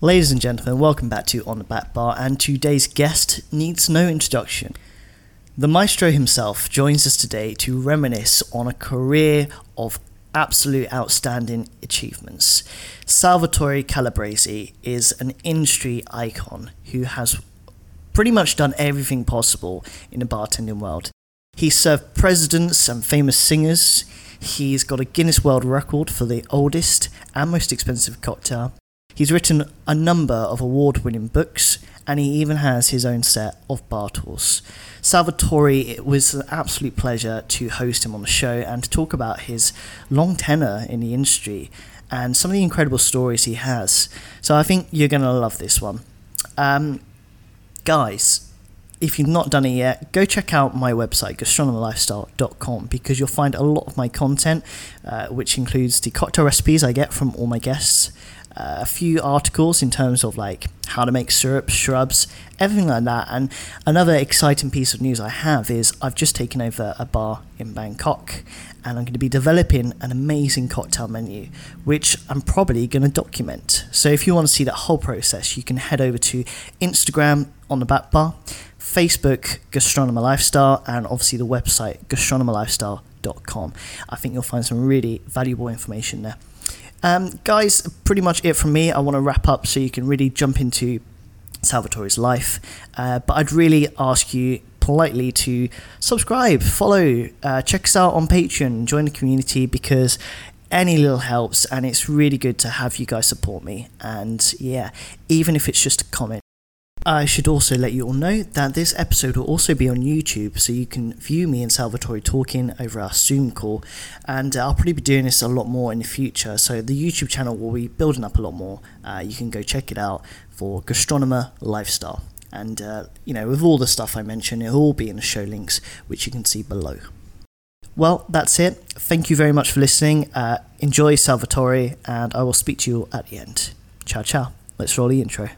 Ladies and gentlemen, welcome back to On the Back Bar, and today's guest needs no introduction. The maestro himself joins us today to reminisce on a career of absolute outstanding achievements. Salvatore Calabrese is an industry icon who has pretty much done everything possible in the bartending world. He's served presidents and famous singers. He's got a Guinness World Record for the oldest and most expensive cocktail. He's written a number of award winning books and he even has his own set of bar. Salvatore, it was an absolute pleasure to host him on the show and to talk about his long tenure in the industry and some of the incredible stories he has. So I think you're going to love this one. Um, guys, if you've not done it yet, go check out my website, gastronomalifestyle.com, because you'll find a lot of my content, uh, which includes the cocktail recipes I get from all my guests, uh, a few articles in terms of like how to make syrups, shrubs, everything like that. And another exciting piece of news I have is I've just taken over a bar in Bangkok and I'm going to be developing an amazing cocktail menu, which I'm probably going to document. So if you want to see that whole process, you can head over to Instagram on the back bar, Facebook Gastronoma Lifestyle, and obviously the website gastronomalifestyle.com. I think you'll find some really valuable information there. Um, guys, pretty much it from me. I want to wrap up so you can really jump into Salvatore's life. Uh, but I'd really ask you politely to subscribe, follow, uh, check us out on Patreon, join the community because any little helps and it's really good to have you guys support me. And yeah, even if it's just a comment. I should also let you all know that this episode will also be on YouTube, so you can view me and Salvatore talking over our Zoom call. And I'll probably be doing this a lot more in the future, so the YouTube channel will be building up a lot more. Uh, you can go check it out for Gastronomer Lifestyle. And, uh, you know, with all the stuff I mentioned, it'll all be in the show links, which you can see below. Well, that's it. Thank you very much for listening. Uh, enjoy Salvatore, and I will speak to you at the end. Ciao, ciao. Let's roll the intro.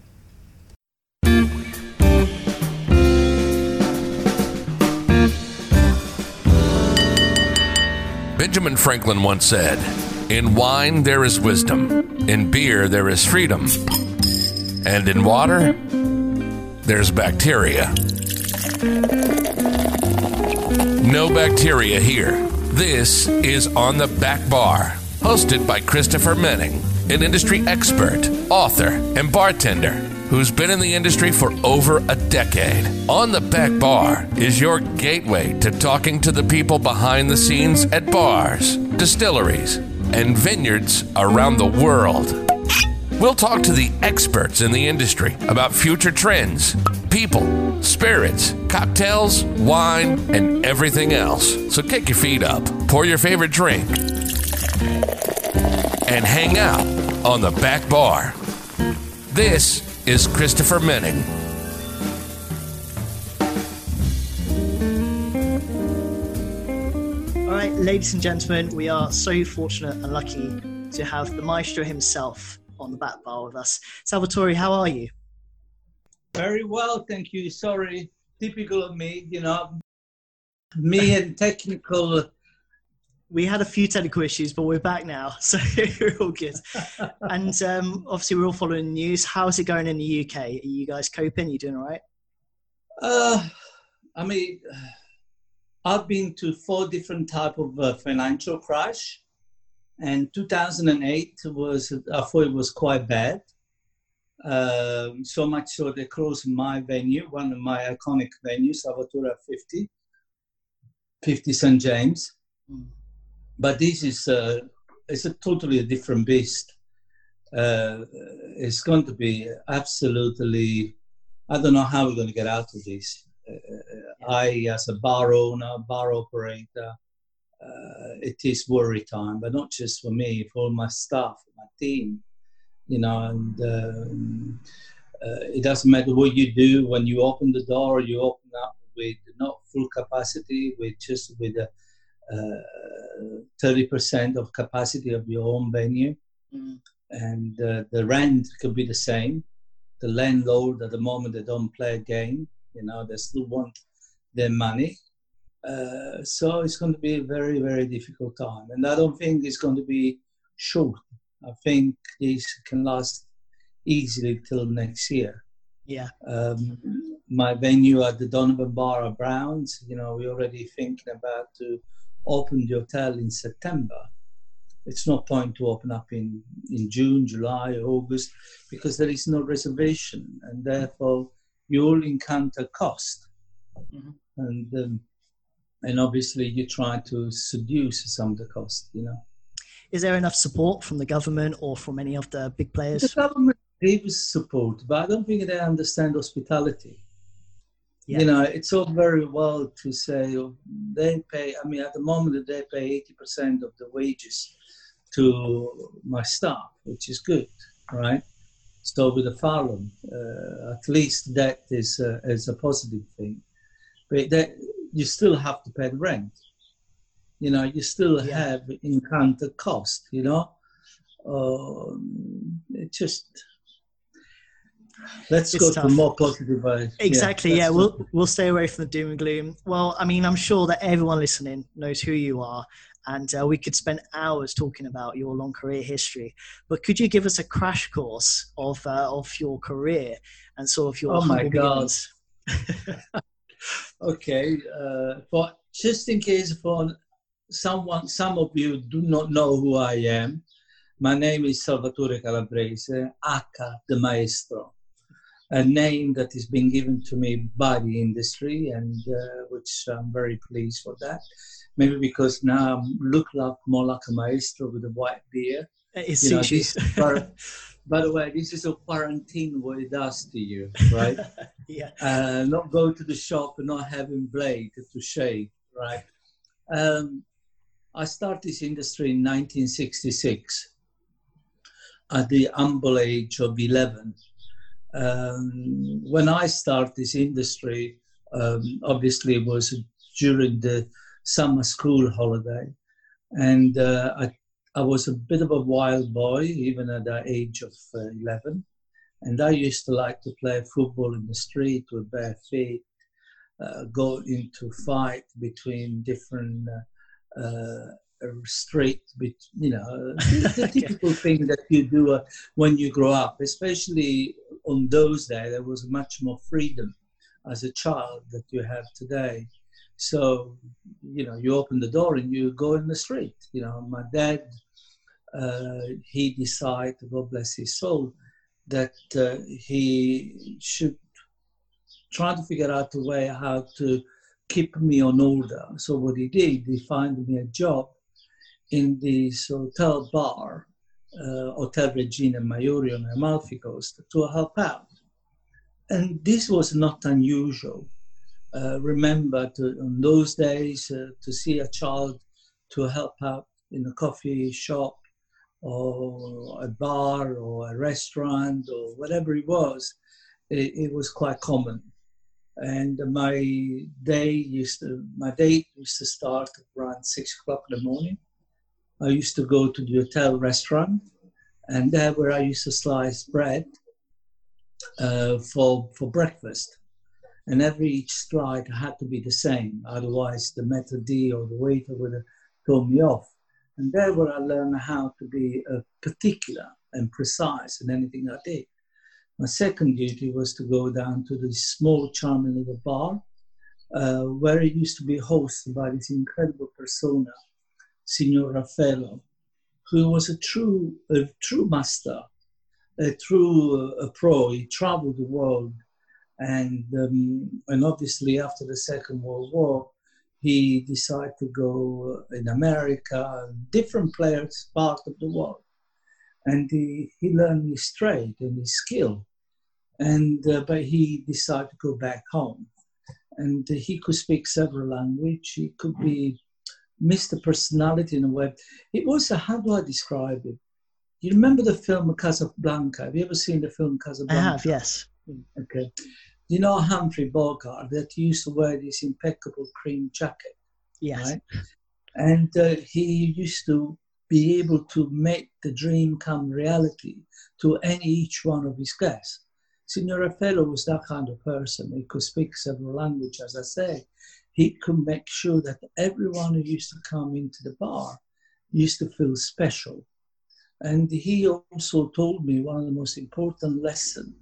Benjamin Franklin once said, In wine there is wisdom, in beer there is freedom, and in water there's bacteria. No bacteria here. This is On the Back Bar, hosted by Christopher Menning, an industry expert, author, and bartender who's been in the industry for over a decade. On the Back Bar is your gateway to talking to the people behind the scenes at bars, distilleries, and vineyards around the world. We'll talk to the experts in the industry about future trends, people, spirits, cocktails, wine, and everything else. So kick your feet up, pour your favorite drink, and hang out on the back bar. This is Christopher Menning. All right, ladies and gentlemen, we are so fortunate and lucky to have the maestro himself on the back bar with us. Salvatore, how are you? Very well, thank you. Sorry, typical of me, you know, me and technical. We had a few technical issues, but we're back now, so we're all good. and um, obviously, we're all following the news. How's it going in the UK? Are you guys coping? Are you doing all right? Uh, I mean, I've been to four different type of uh, financial crash, and 2008 was I thought it was quite bad. Um, so much so they closed my venue, one of my iconic venues, Salvatore 50, 50 St James. Mm. But this is uh, it's a totally different beast. Uh, it's going to be absolutely. I don't know how we're going to get out of this. Uh, I, as a bar owner, bar operator, uh, it is worry time, but not just for me, for all my staff, my team, you know, and um, uh, it doesn't matter what you do when you open the door, you open up with not full capacity, with just with a uh, 30% of capacity of your own venue. Mm. And uh, the rent could be the same. The landlord at the moment they don't play a game, you know, they still want their money. Uh, so it's going to be a very, very difficult time. And I don't think it's going to be short. I think this can last easily till next year. Yeah. Um, my venue at the Donovan Bar of Browns, you know, we're already thinking about to open the hotel in September. It's no point to open up in, in June, July, August, because there is no reservation, and therefore you will encounter cost. Mm-hmm. And um, and obviously you try to seduce some of the cost, you know. Is there enough support from the government or from any of the big players? The government gives support, but I don't think they understand hospitality. Yeah. You know, it's all very well to say oh, they pay. I mean, at the moment they pay eighty percent of the wages to my staff, which is good, right? So with the furlough, uh, at least that is uh, is a positive thing. But that you still have to pay the rent. You know, you still yeah. have encounter cost. You know, um, it just Let's it's go tough. to more positive vibes. Exactly. Yeah, yeah. we'll we'll stay away from the doom and gloom. Well, I mean, I'm sure that everyone listening knows who you are, and uh, we could spend hours talking about your long career history. But could you give us a crash course of uh, of your career and sort of your? Oh my god. okay, uh, for just in case for someone, some of you do not know who I am. My name is Salvatore Calabrese, aka the Maestro a name that is being given to me by the industry, and uh, which I'm very pleased for that. Maybe because now I look like more like a maestro with a white beard. It you know, this, by the way, this is a quarantine what it does to you, right? yeah. Uh, not go to the shop and not having blade to shave, right? Um, I started this industry in 1966 at the humble age of 11 um, when I started this industry, um, obviously it was during the summer school holiday, and uh, I, I was a bit of a wild boy even at the age of uh, 11, and I used to like to play football in the street with bare feet, uh, go into fight between different street, you know, the, typical thing that you do uh, when you grow up, especially on those days, there was much more freedom as a child that you have today. So, you know, you open the door and you go in the street. You know, my dad, uh, he decided, God bless his soul, that uh, he should try to figure out a way how to keep me on order. So what he did, he found me a job in this hotel bar, uh, Hotel Regina Maiori on the Amalfi Coast, to help out. And this was not unusual. Uh, remember, to, in those days, uh, to see a child to help out in a coffee shop or a bar or a restaurant or whatever it was, it, it was quite common. And my day used to, my day used to start around six o'clock in the morning I used to go to the hotel restaurant, and there where I used to slice bread uh, for for breakfast. And every each strike had to be the same, otherwise the maitre d' or the waiter would have told me off. And there where I learned how to be uh, particular and precise in anything I did. My second duty was to go down to the small, charming little bar, uh, where it used to be hosted by this incredible persona Signor Raffaello, who was a true, a true master, a true uh, a pro. He traveled the world, and um, and obviously after the Second World War, he decided to go uh, in America, different players, part of the world, and he, he learned his trade and his skill, and uh, but he decided to go back home, and he could speak several languages. He could be Mr. Personality in a way. It was, a, how do I describe it? You remember the film Casablanca? Have you ever seen the film Casablanca? I have, yes. Okay. You know Humphrey Bogart that used to wear this impeccable cream jacket? Yes. Right? And uh, he used to be able to make the dream come reality to any each one of his guests. Signor Raffaello was that kind of person. He could speak several languages, as I say he could make sure that everyone who used to come into the bar used to feel special. And he also told me one of the most important lessons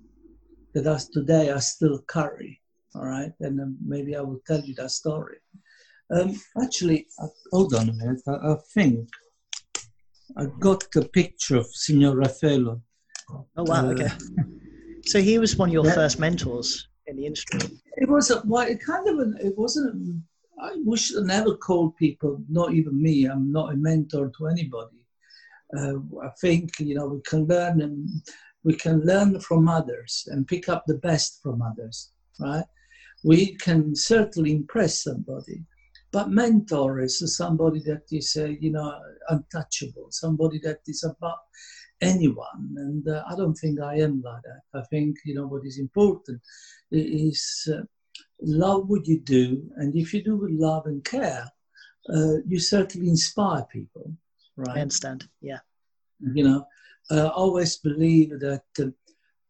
that us today I still carry. All right, and um, maybe I will tell you that story. Um, actually, uh, hold on a minute. I, I, think I got a picture of Signor Raffaello. Oh wow! Uh, okay. So he was one of your yeah. first mentors in the industry. It was a well, it kind of an, it wasn't. I wish I never called people, not even me. I'm not a mentor to anybody. Uh, I think you know we can learn and we can learn from others and pick up the best from others, right? We can certainly impress somebody, but mentor is somebody that is, uh, you know, untouchable, somebody that is above anyone. And uh, I don't think I am like that. I think, you know, what is important is uh, love what you do. And if you do with love and care, uh, you certainly inspire people, right? I understand, yeah. You know, uh, always believe that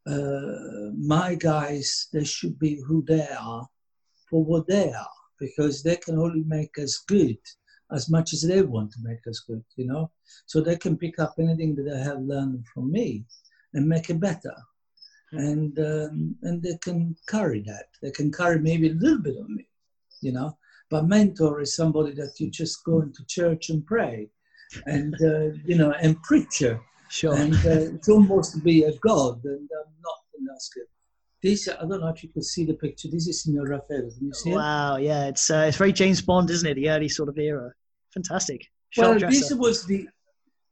uh, my guys, they should be who they are for what they are because they can only make us good as much as they want to make us good, you know? So they can pick up anything that they have learned from me and make it better. And, um, and they can carry that. They can carry maybe a little bit of me, you know? But mentor is somebody that you just go into church and pray and, uh, you know, and preach Sure. And uh, it's almost to be a god, and I'm not in that skill. This, I don't know if you can see the picture. This is Signor Raffaello. Can you see wow, it? yeah, it's uh, it's very James Bond, isn't it? The early sort of era. Fantastic. well, this was the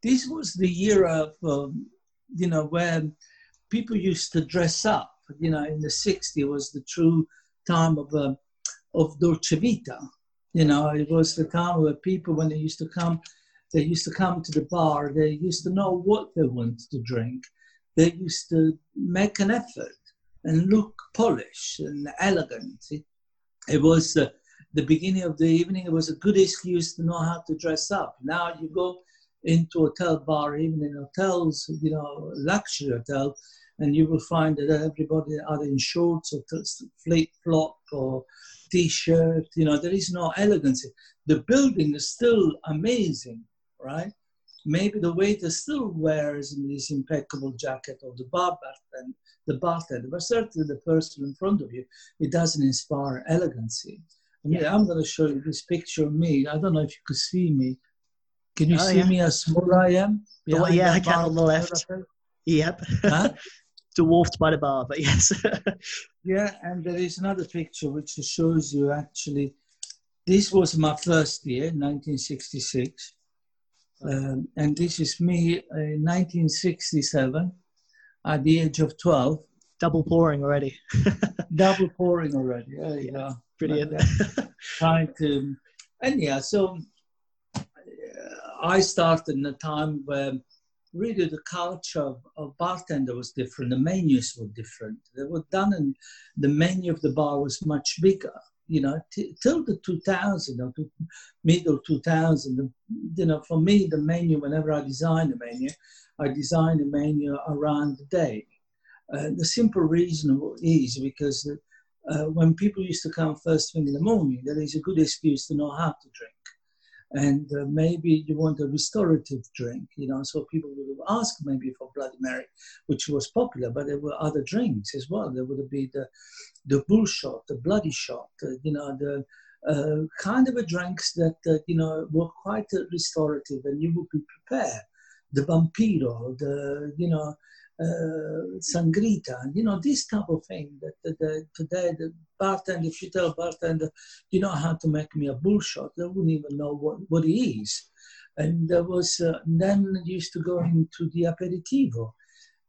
this was the era of um, you know when people used to dress up. You know, in the '60s was the true time of uh, of Dolce Vita. You know, it was the time where people, when they used to come they used to come to the bar. They used to know what they wanted to drink. They used to make an effort and look polished and elegant. It, it was uh, the beginning of the evening. It was a good excuse to know how to dress up. Now you go into a hotel bar, even in hotels, you know, luxury hotel, and you will find that everybody are in shorts or flip flop or t-shirt. You know, there is no elegance. The building is still amazing, right? Maybe the waiter still wears this impeccable jacket or the barber and the bartender, but certainly the person in front of you, it doesn't inspire elegancy. I mean, yeah. I'm going to show you this picture of me. I don't know if you could see me. Can you oh, see yeah. me as small I am? Oh, well, yeah, I can on the left. Yep. Huh? Dwarfed by the bar, but yes. yeah, and there is another picture which shows you actually. This was my first year, 1966. Um, and this is me in 1967 at the age of 12. Double pouring already. Double pouring already. You yeah, go. Brilliant. trying to, and yeah, so uh, I started in a time where really the culture of, of, bartender was different. The menus were different. They were done, and the menu of the bar was much bigger you know, t- till the 2000 or to middle 2000, you know, for me, the menu, whenever I design a menu, I design a menu around the day. Uh, the simple reason is because uh, when people used to come first thing in the morning, there is a good excuse to know how to drink and uh, maybe you want a restorative drink, you know. So people would ask maybe for Bloody Mary, which was popular, but there were other drinks as well. There would be the the bull shot, the bloody shot, uh, you know, the uh, kind of a drinks that uh, you know were quite restorative, and you would be prepared. The vampiro, the you know uh, sangrita, you know, this type of thing. That, that, that, today, the bartender, if you tell bartender, you know how to make me a bullshot, they wouldn't even know what, what it is. And there was, uh, then used to go into the aperitivo.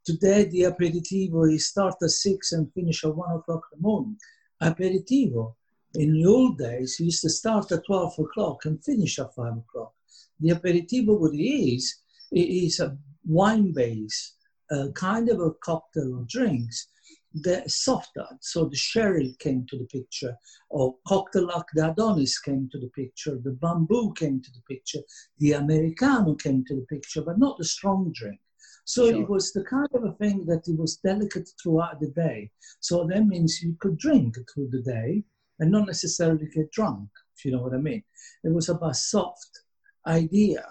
Today, the aperitivo is start at six and finish at one o'clock in the morning. Aperitivo, in the old days, used to start at 12 o'clock and finish at five o'clock. The aperitivo, what it is, it is a wine base a kind of a cocktail of drinks, the softer. So the sherry came to the picture, or cocktail like the Adonis came to the picture, the bamboo came to the picture, the Americano came to the picture, but not the strong drink. So sure. it was the kind of a thing that it was delicate throughout the day. So that means you could drink through the day and not necessarily get drunk, if you know what I mean. It was about soft idea.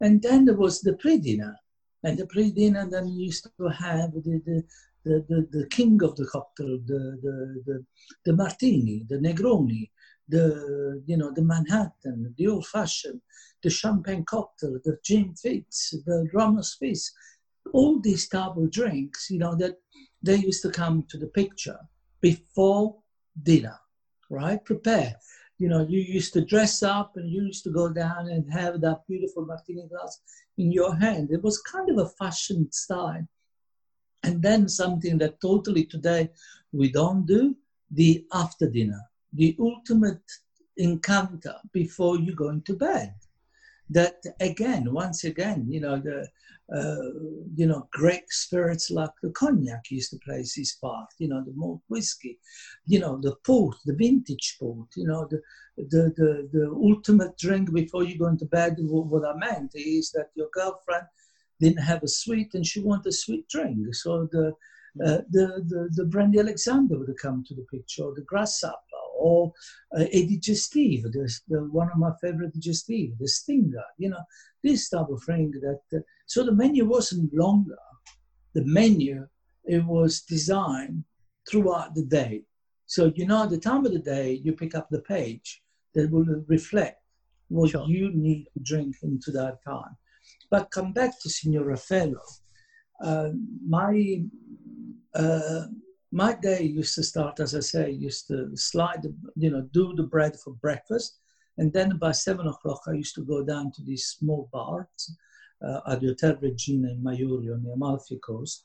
And then there was the pre-dinner And the pre-dinner then you used to have the, the, the, the, the king of the cocktail, the, the, the, the martini, the Negroni, the, you know, the Manhattan, the old-fashioned, the champagne cocktail, the gin fizz, the Ramos fizz, all these type of drinks, you know, that they used to come to the picture before dinner, right? Prepare. You know, you used to dress up and you used to go down and have that beautiful martini glass in your hand. It was kind of a fashion style. And then something that totally today we don't do, the after dinner, the ultimate encounter before you go into bed. That again, once again, you know, the uh, you know, great spirits like the cognac used to play his part, you know, the malt whiskey, you know, the port, the vintage port, you know, the, the, the, the ultimate drink before you go into bed. What I meant is that your girlfriend didn't have a sweet and she wanted a sweet drink. So the, uh, the, the, the brandy Alexander would come to the picture, or the grasshopper, or uh, a digestive, the, the, one of my favorite digestive, the stinger, you know, this type of thing that, uh, so the menu wasn't longer. The menu, it was designed throughout the day. So, you know, at the time of the day, you pick up the page that will reflect what sure. you need to drink into that time. But come back to Signor Raffaello. Uh, my uh, my day used to start, as I say, used to slide, you know, do the bread for breakfast. And then by seven o'clock, I used to go down to these small bars uh, at the Hotel Regina in Maiori on the Amalfi Coast,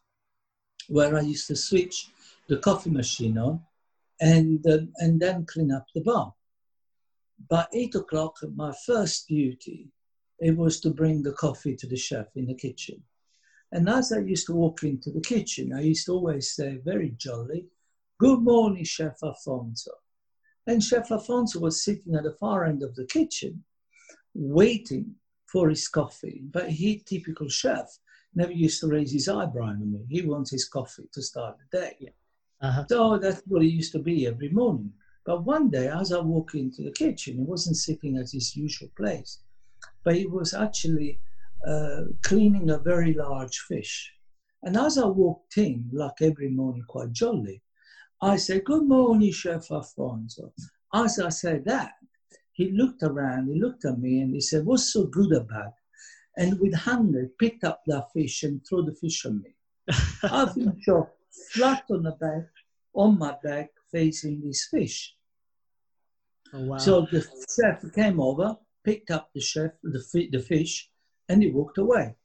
where I used to switch the coffee machine on and, uh, and then clean up the bar. By eight o'clock, my first duty, it was to bring the coffee to the chef in the kitchen. And as I used to walk into the kitchen, I used to always say, very jolly, Good morning, Chef Afonso. And Chef Afonso was sitting at the far end of the kitchen, waiting for his coffee. But he, typical chef, never used to raise his eyebrow at me. He wants his coffee to start the day. Uh-huh. So that's what he used to be every morning. But one day, as I walked into the kitchen, he wasn't sitting at his usual place, but he was actually uh, cleaning a very large fish. And as I walked in, like every morning, quite jolly, I said, Good morning, Chef Afonso. As I said that, he looked around, he looked at me, and he said, What's so good about it? And with hunger, picked up that fish and threw the fish on me. I've been shot flat on the back, on my back, facing this fish. Oh, wow. So the chef came over, picked up the chef, the, the fish, and he walked away.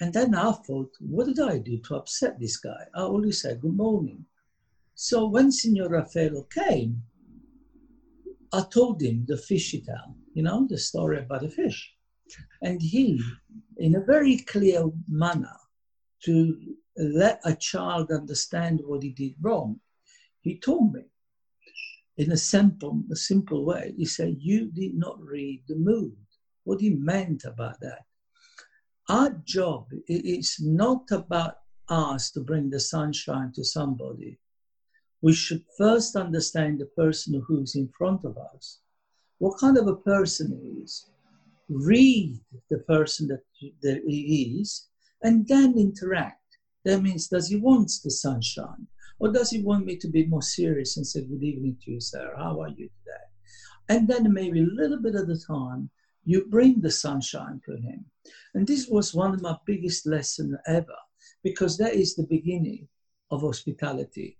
And then I thought, what did I do to upset this guy? I only said good morning. So when Signor Raffaello came, I told him the fishy tale, you know, the story about the fish. And he, in a very clear manner, to let a child understand what he did wrong, he told me in a simple, a simple way. He said, You did not read the mood. What he meant about that our job is not about us to bring the sunshine to somebody. We should first understand the person who's in front of us, what kind of a person he is, read the person that, that he is, and then interact. That means, does he want the sunshine? Or does he want me to be more serious and say, Good evening to you, sir. How are you today? And then maybe a little bit of the time, you bring the sunshine to him. And this was one of my biggest lessons ever, because that is the beginning of hospitality.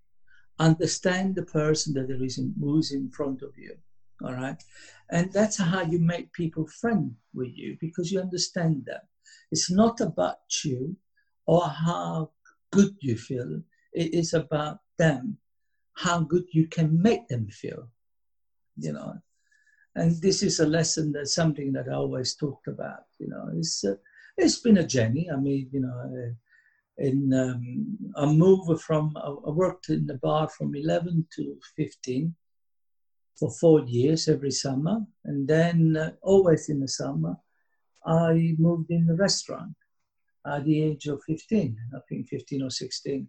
Understand the person that there is in, who's in front of you. All right. And that's how you make people friend with you because you understand them. It's not about you or how good you feel. It is about them, how good you can make them feel. You know, and this is a lesson that's something that I always talked about. You know, it's uh, it's been a journey. I mean, you know, uh, in um, I moved from I worked in the bar from 11 to 15 for four years every summer, and then uh, always in the summer, I moved in the restaurant at the age of 15. I think 15 or 16.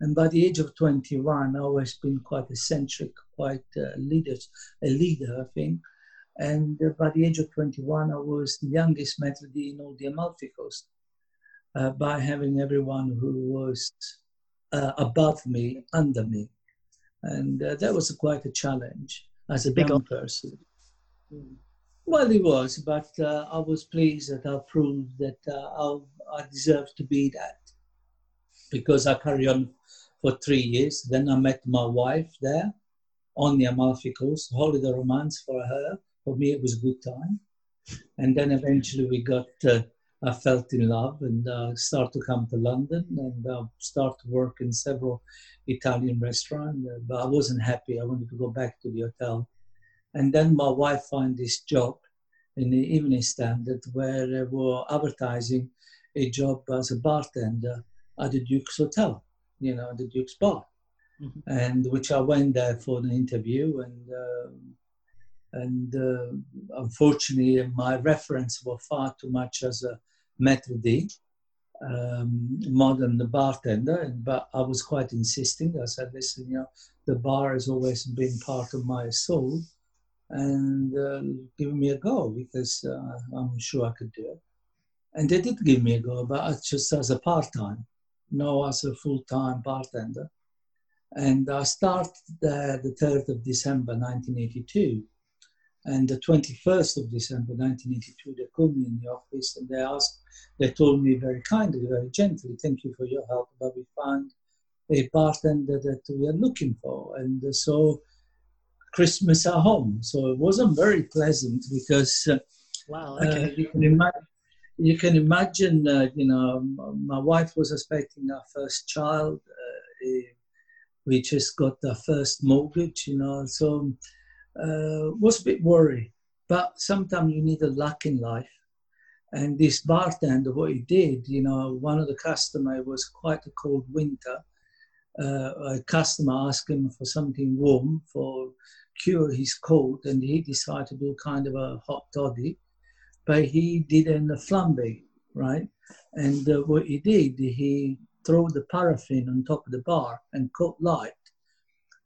And by the age of 21, I always been quite eccentric, quite uh, leader, a leader, I think. And by the age of 21, I was the youngest maitre d' in all the Amalfi Coast. uh, by having everyone who was uh, above me under me. And uh, that was quite a challenge as a Big young person. Well, it was, but uh, I was pleased that I proved that uh, I, I deserved to be that because I carried on for three years. Then I met my wife there on the Amalfi Coast, holiday romance for her. For me, it was a good time. And then eventually we got, uh, I felt in love and uh, started to come to London and uh, start to work in several Italian restaurants. Uh, but I wasn't happy. I wanted to go back to the hotel. And then my wife found this job in the Evening Standard where they were advertising a job as a bartender at the Duke's Hotel, you know, the Duke's Bar. Mm-hmm. And which I went there for an interview, and uh, and uh, unfortunately, my reference were far too much as a maître d', um, modern bartender. And, but I was quite insisting. I said, listen, you know, the bar has always been part of my soul, and uh, give me a go because uh, I'm sure I could do it. And they did give me a go, but just as a part time no as a full-time bartender. And I started the 3rd of December 1982. And the 21st of December 1982, they called me in the office and they asked, they told me very kindly, very gently, thank you for your help, but we found a bartender that we are looking for. And so Christmas at home. So it wasn't very pleasant because uh, wow, okay. uh, you can imagine you can imagine, uh, you know, my wife was expecting our first child. Uh, we just got our first mortgage, you know, so uh, was a bit worried. But sometimes you need a luck in life. And this bartender, what he did, you know, one of the customer was quite a cold winter. Uh, a customer asked him for something warm for cure his cold, and he decided to do kind of a hot toddy but he did in a flambe, right? And uh, what he did, he threw the paraffin on top of the bar and caught light.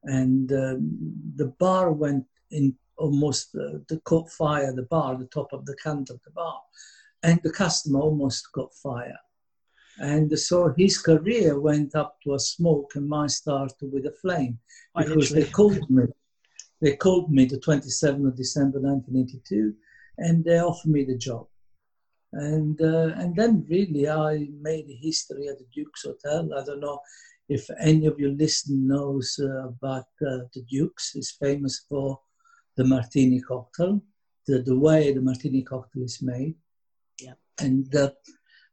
And um, the bar went in almost, uh, the caught fire, the bar, the top of the can of the bar. And the customer almost got fire. And so his career went up to a smoke and mine started with a flame. Because they called me. They called me the 27th of December 1982 and they offered me the job. And uh, and then really I made history at the Duke's Hotel. I don't know if any of your listeners knows uh, about uh, the Duke's. It's famous for the martini cocktail, the, the way the martini cocktail is made. Yeah. And uh,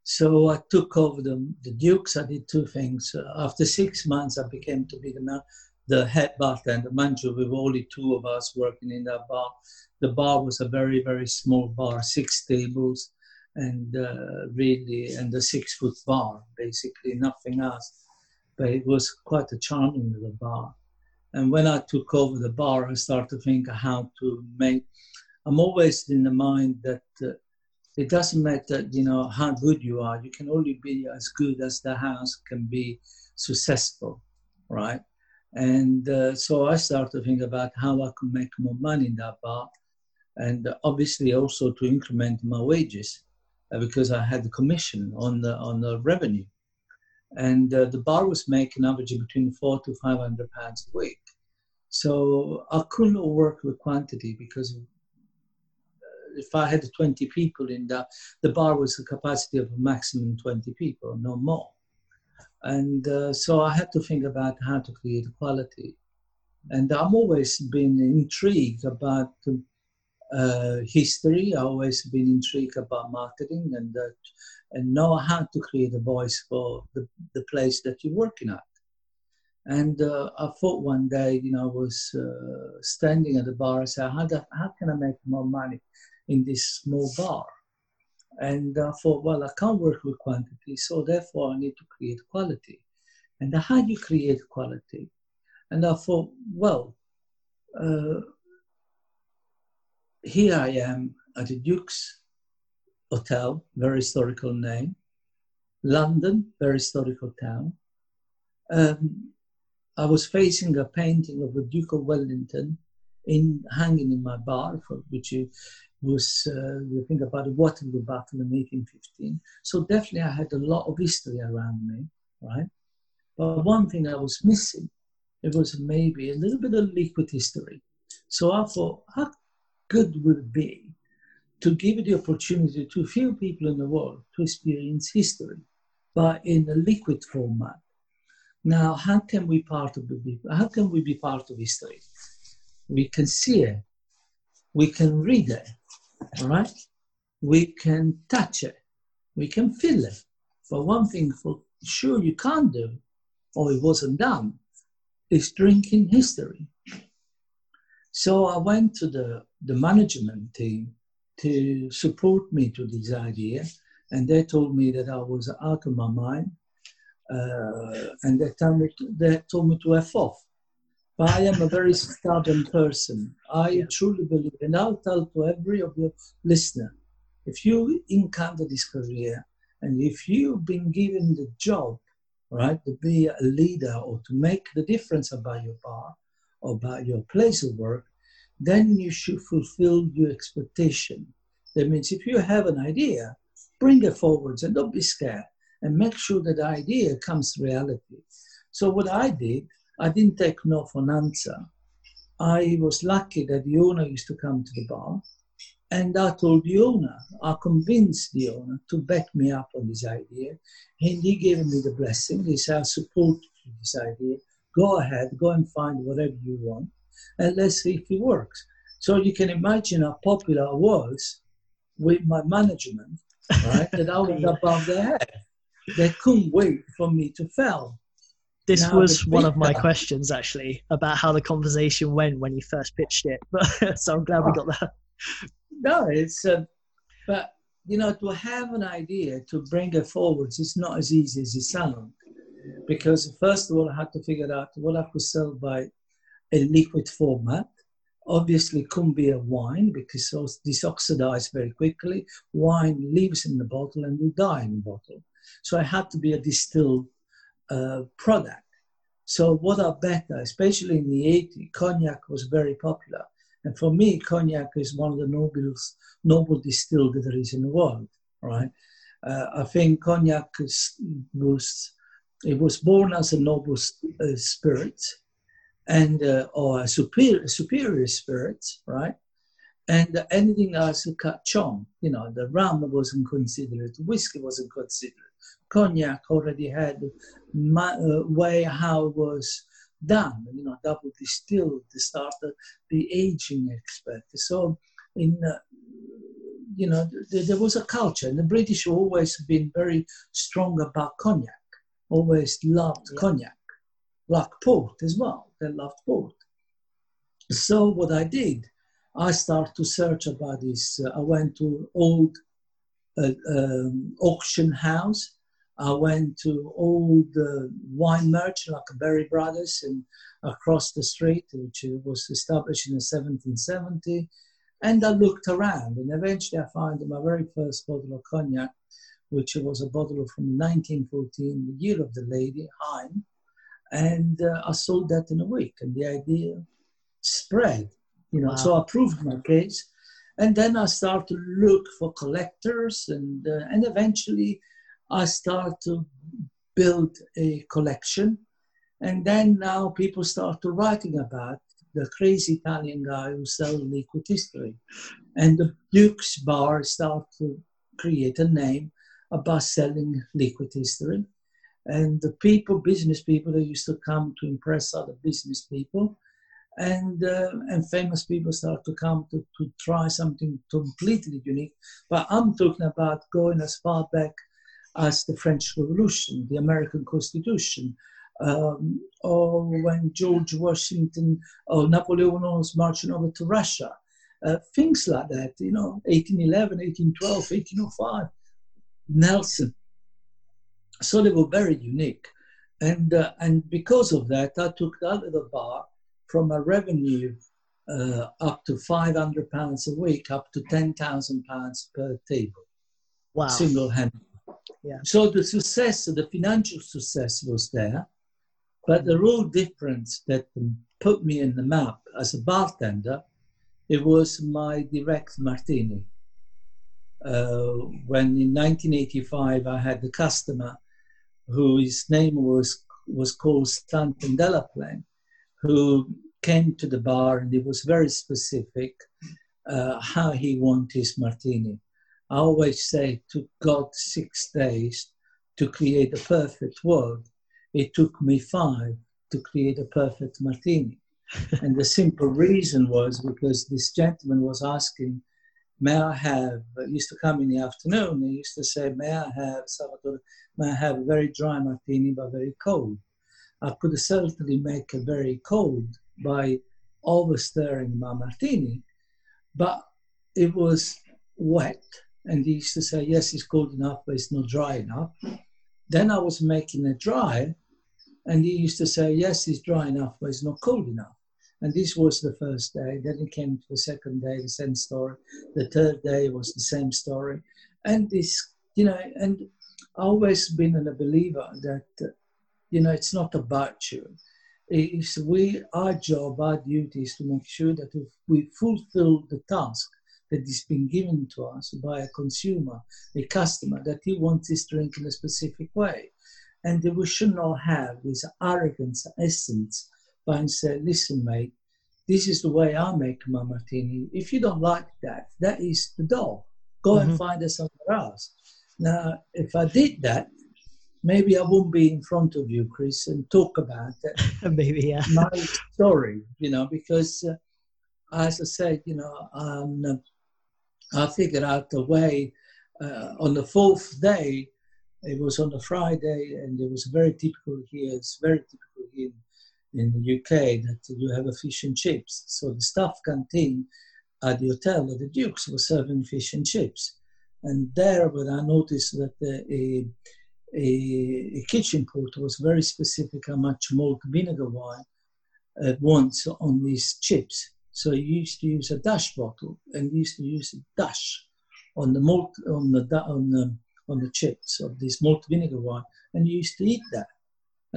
so I took over the, the Duke's. I did two things. Uh, after six months, I became to be the, the head bartender. You, with only two of us working in that bar the bar was a very very small bar, six tables, and uh, really and a six foot bar, basically nothing else. But it was quite a charming little bar. And when I took over the bar, I started to think how to make. I'm always in the mind that uh, it doesn't matter, you know, how good you are. You can only be as good as the house can be successful, right? And uh, so I started to think about how I could make more money in that bar and obviously also to increment my wages uh, because I had the commission on the on the revenue, and uh, the bar was making averaging between four to five hundred pounds a week. So I couldn't work with quantity because uh, if I had 20 people in the the bar was the capacity of a maximum 20 people, no more. And uh, so I had to think about how to create quality. And I'm always been intrigued about uh, history. I always been intrigued about marketing and that, and know how to create a voice for the, the place that you're working at. And uh, I thought one day, you know, I was uh, standing at the bar and said, how, do, how can I make more money in this small bar? And I thought, well, I can't work with quantity, so therefore I need to create quality. And how do you create quality? And I thought, well, uh, here I am at the Duke's Hotel, very historical name. London, very historical town. Um, I was facing a painting of the Duke of Wellington in hanging in my bar, for which was uh, you think about the Waterloo Battle in 1815. So definitely I had a lot of history around me, right? But one thing I was missing, it was maybe a little bit of liquid history. So I thought, how good would be to give the opportunity to few people in the world to experience history, but in a liquid format? Now, how can we part of the how can we be part of history? We can see it, we can read it, all right? We can touch it, we can feel it. For one thing, for sure you can't do, or it wasn't done, is drinking history. So I went to the, the management team to support me to this idea, and they told me that I was out of my mind, uh, and they told, me to, they told me to F off. But I am a very stubborn person. I truly believe, and I'll tell to every of your listener, if you encounter this career, and if you've been given the job, right, to be a leader or to make the difference about your bar or about your place of work, then you should fulfill your expectation. That means if you have an idea, bring it forwards and don't be scared and make sure that the idea comes reality. So what I did, I didn't take no for an answer. I was lucky that the owner used to come to the bar and I told the owner, I convinced the owner to back me up on this idea. And he gave me the blessing. He said, I support this idea. Go ahead, go and find whatever you want, and let's see if it works. So you can imagine how popular I was with my management, right? that I was above their head. They couldn't wait for me to fail. This now, was one of my questions actually about how the conversation went when you first pitched it. But so I'm glad we got that no, it's uh, but you know to have an idea to bring it forwards is not as easy as it sounds because first of all I had to figure out what I could sell by a liquid format. Obviously, couldn't be a wine because it's disoxidized very quickly. Wine lives in the bottle and will die in the bottle. So it had to be a distilled uh, product. So what are better, especially in the 80s, cognac was very popular. And for me, cognac is one of the noblest, noble distilled that there is in the world, right? Uh, I think cognac is, was it was born as a noble uh, spirit and uh, or superior superior spirit, right? And anything else catch on. You know, the rum wasn't considered, whiskey wasn't considered. Cognac already had my, uh, way how it was done, you know, double distilled, they started the aging expert. So, in uh, you know, th- there was a culture, and the British always been very strong about cognac, always loved yeah. cognac, like port as well. They loved port. So what I did, I started to search about this. Uh, I went to old uh, um, auction house I went to old the wine merchant like Berry Brothers and across the street, which was established in 1770. And I looked around and eventually I found my very first bottle of cognac, which was a bottle from 1914, the year of the lady, Hine. And uh, I sold that in a week and the idea spread, you know, wow. so I proved my case. And then I start to look for collectors and, uh, and eventually I start to build a collection. And then now people start to writing about the crazy Italian guy who sells liquid history. And the Duke's Bar start to create a name about selling liquid history. And the people, business people, they used to come to impress other business people. And, uh, and famous people start to come to, to try something completely unique. But I'm talking about going as far back as the French Revolution, the American Constitution, um, or when George Washington or Napoleon was marching over to Russia. Uh, things like that, you know, 1811, 1812, 1805, Nelson. So they were very unique. And, uh, and because of that, I took that little bar from a revenue uh, up to 500 pounds a week, up to 10,000 pounds per table. Wow. Single handed. Yeah. So the success, the financial success was there, but the real difference that put me in the map as a bartender it was my direct martini. Uh, when in 1985 I had the customer whose name was was called Stanton Delaplane, who came to the bar and he was very specific uh, how he wanted his martini. I always say it took God six days to create a perfect world. It took me five to create a perfect martini. and the simple reason was because this gentleman was asking, May I have, uh, used to come in the afternoon, he used to say, May I have, Salvatore, may I have a very dry martini but very cold? I could certainly make a very cold by over stirring my martini, but it was wet. And he used to say, Yes, it's cold enough, but it's not dry enough. Then I was making it dry, and he used to say, Yes, it's dry enough, but it's not cold enough. And this was the first day. Then it came to the second day, the same story. The third day was the same story. And this, you know, and I've always been a believer that, you know, it's not about you. It's we, our job, our duty is to make sure that if we fulfill the task that is being given to us by a consumer, a customer, that he wants his drink in a specific way. And we should not have this arrogance essence by saying, listen, mate, this is the way I make my martini. If you don't like that, that is the door. Go mm-hmm. and find us somewhere else. Now, if I did that, maybe I wouldn't be in front of you, Chris, and talk about that. maybe, yeah. my story, you know, because uh, as I said, you know, um, I figured out a way. Uh, on the fourth day, it was on a Friday, and it was very typical here. It's very typical here in the UK that you have a fish and chips. So the staff canteen at the hotel at the Dukes was serving fish and chips. And there, when I noticed that a, a, a kitchen porter was very specific how much malt vinegar wine uh, at once on these chips. So he used to use a dash bottle and used to use a dash on the malt on the on the on the chips of this malt vinegar wine, and he used to eat that.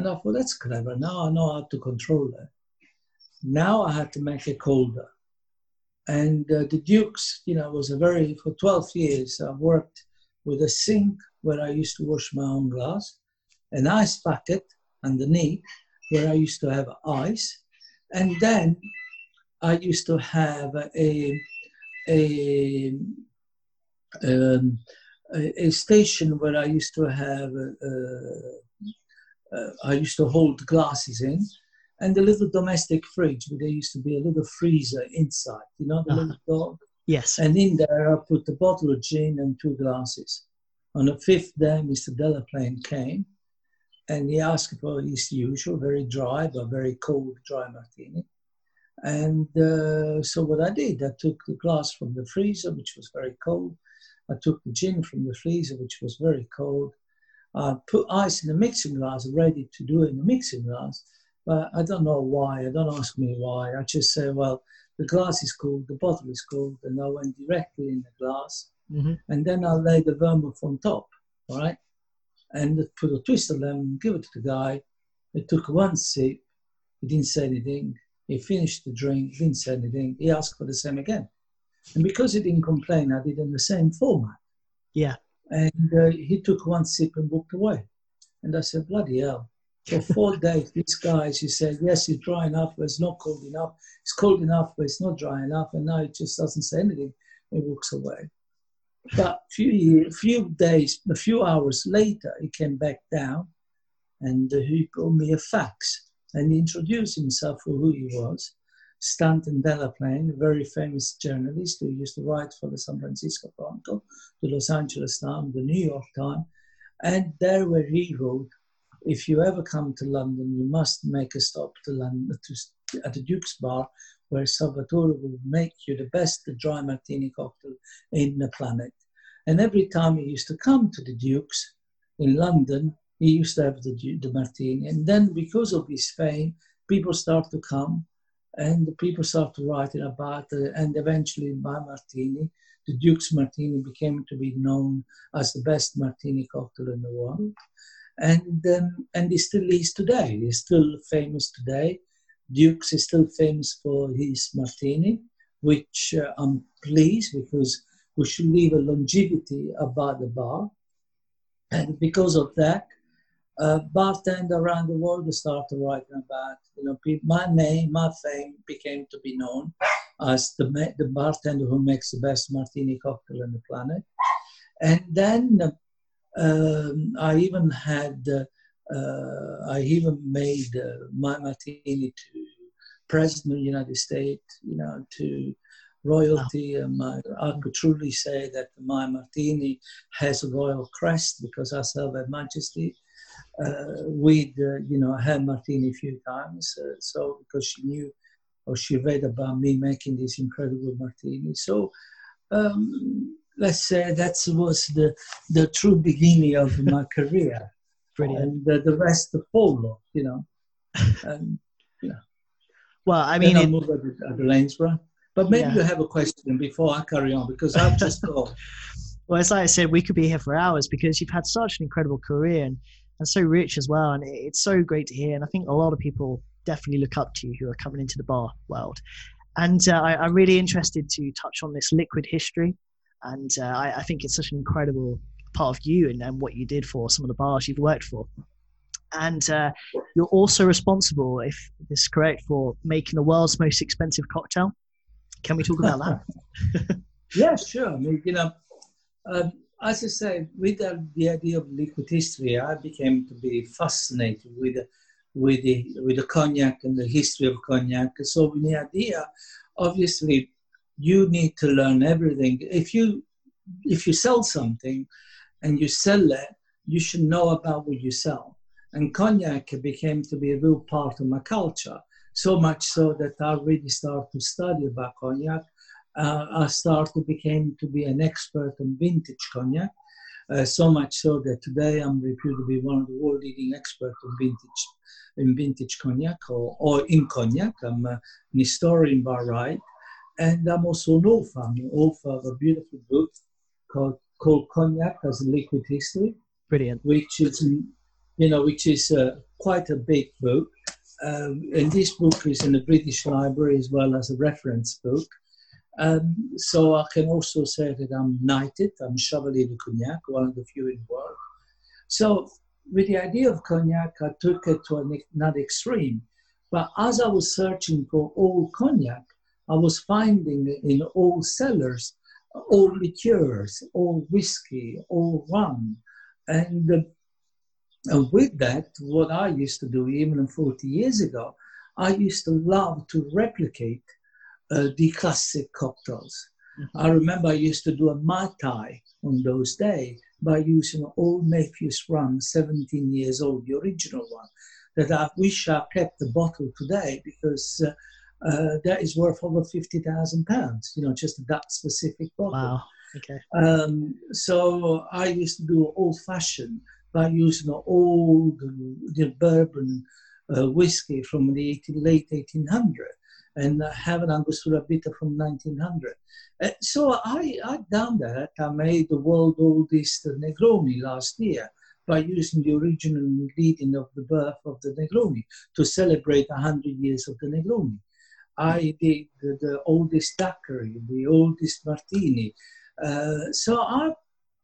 And I thought, that's clever. Now I know how to control that. Now I had to make it colder. And uh, the Dukes, you know, was a very, for 12 years, I worked with a sink where I used to wash my own glass, an ice bucket underneath where I used to have ice, and then I used to have a, a, um, a, a station where I used to have uh, uh, I used to hold glasses in, and a little domestic fridge where there used to be a little freezer inside, you know, the uh-huh. little dog. Yes. And in there, I put a bottle of gin and two glasses. On the fifth day, Mr. Delaplane came, and he asked for his usual, very dry but very cold dry martini. And uh, so what I did, I took the glass from the freezer, which was very cold. I took the gin from the freezer, which was very cold. I put ice in the mixing glass, ready to do it in the mixing glass. But I don't know why. I don't ask me why. I just say, well, the glass is cold, the bottle is cold, and I went directly in the glass. Mm-hmm. And then I lay the vermouth on top, all right? And put a twist of lemon, give it to the guy. He took one sip. He didn't say anything. He finished the drink, didn't say anything. He asked for the same again. And because he didn't complain, I did in the same format. Yeah. And uh, he took one sip and walked away. And I said, bloody hell. For four days, these guys, he said, yes, it's dry enough, but it's not cold enough. It's cold enough, but it's not dry enough. And now it just doesn't say anything. He walks away. But a few, years, few days, a few hours later, he came back down and uh, he brought me a fax and he introduced himself for who he was. Stanton Delaplane, a very famous journalist who used to write for the San Francisco Chronicle, the Los Angeles Times, the New York Times, and there where he wrote, if you ever come to London, you must make a stop to London to, at the Duke's Bar, where Salvatore will make you the best dry martini cocktail in the planet. And every time he used to come to the Duke's in London, he used to have the, the martini. And then, because of his fame, people start to come and people started writing about it, and eventually by Martini, the Duke's Martini became to be known as the best Martini cocktail in the world, and um, and it still is today. It's still famous today. Duke's is still famous for his Martini, which uh, I'm pleased because we should leave a longevity about the bar. And because of that, uh, bartender around the world started writing about, you know, my name, my fame became to be known as the, the bartender who makes the best martini cocktail on the planet. And then um, I even had, uh, uh, I even made uh, my martini to President of the United States, you know, to royalty. Um, I, I, could truly say that my martini has a royal crest because I serve Her Majesty. Uh, with, uh, you know, her had martini a few times. Uh, so because she knew or she read about me making this incredible martini. So um, let's say that was the, the true beginning of my career. Brilliant. And the, the rest followed, you know. And, yeah. Well, I mean, then I moved at, at Lanesborough. But maybe yeah. you have a question before I carry on because I've just got. well, like I said, we could be here for hours because you've had such an incredible career and, and so rich as well. And it's so great to hear. And I think a lot of people definitely look up to you who are coming into the bar world. And uh, I, am really interested to touch on this liquid history. And uh, I, I, think it's such an incredible part of you and, and what you did for some of the bars you've worked for. And uh, you're also responsible, if this is correct, for making the world's most expensive cocktail. Can we talk about that? yeah, sure. I mean, you know, um, as I say, with the, the, idea of liquid history, I became to be fascinated with with the with the cognac and the history of cognac. So with the idea, obviously, you need to learn everything. If you if you sell something and you sell it, you should know about what you sell. And cognac became to be a real part of my culture. So much so that I really started to study about cognac. Uh, I started became to be an expert on vintage cognac. Uh, so much so that today I'm reputed to be one of the world leading experts on vintage in vintage cognac or, or in cognac. I'm an historian by right, and I'm also an author. I'm an author of a beautiful book called called Cognac as a Liquid History. Brilliant. Which is you know which is uh, quite a big book. Um, and this book is in the British Library as well as a reference book. Um, so I can also say that I'm knighted. I'm Chevalier de Cognac, one of the few in the world. So with the idea of cognac, I took it to another extreme. But as I was searching for old cognac, I was finding in old cellars old liqueurs, old whiskey, old rum. And, uh, and with that, what I used to do, even 40 years ago, I used to love to replicate uh, the classic cocktails. Mm-hmm. I remember I used to do a Mai Tai on those days by using old Nephew's rum, 17 years old, the original one, that I wish I kept the bottle today because uh, uh, that is worth over 50,000 pounds, you know, just that specific bottle. Wow. Okay. Um, so I used to do old fashioned by using old the bourbon uh, whiskey from the 18, late 1800s and have an Angostura bitter from 1900. Uh, so I, I done that. I made the world oldest Negroni last year by using the original ingredient of the birth of the Negroni to celebrate 100 years of the Negroni. I did the, the oldest daiquiri, the oldest martini. Uh, so I,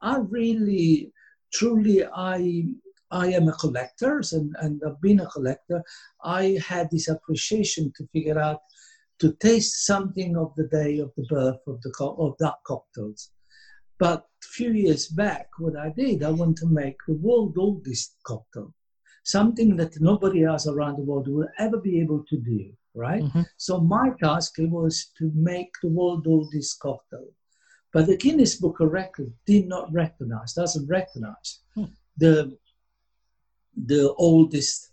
I really, truly, I I am a collector and, and I've been a collector. I had this appreciation to figure out to taste something of the day of the birth of the of that cocktails. But a few years back, what I did, I want to make the world oldest cocktail, something that nobody else around the world will ever be able to do, right? Mm-hmm. So my task was to make the world oldest cocktail. But the Guinness Book of Records did not recognize, doesn't recognize hmm. the the oldest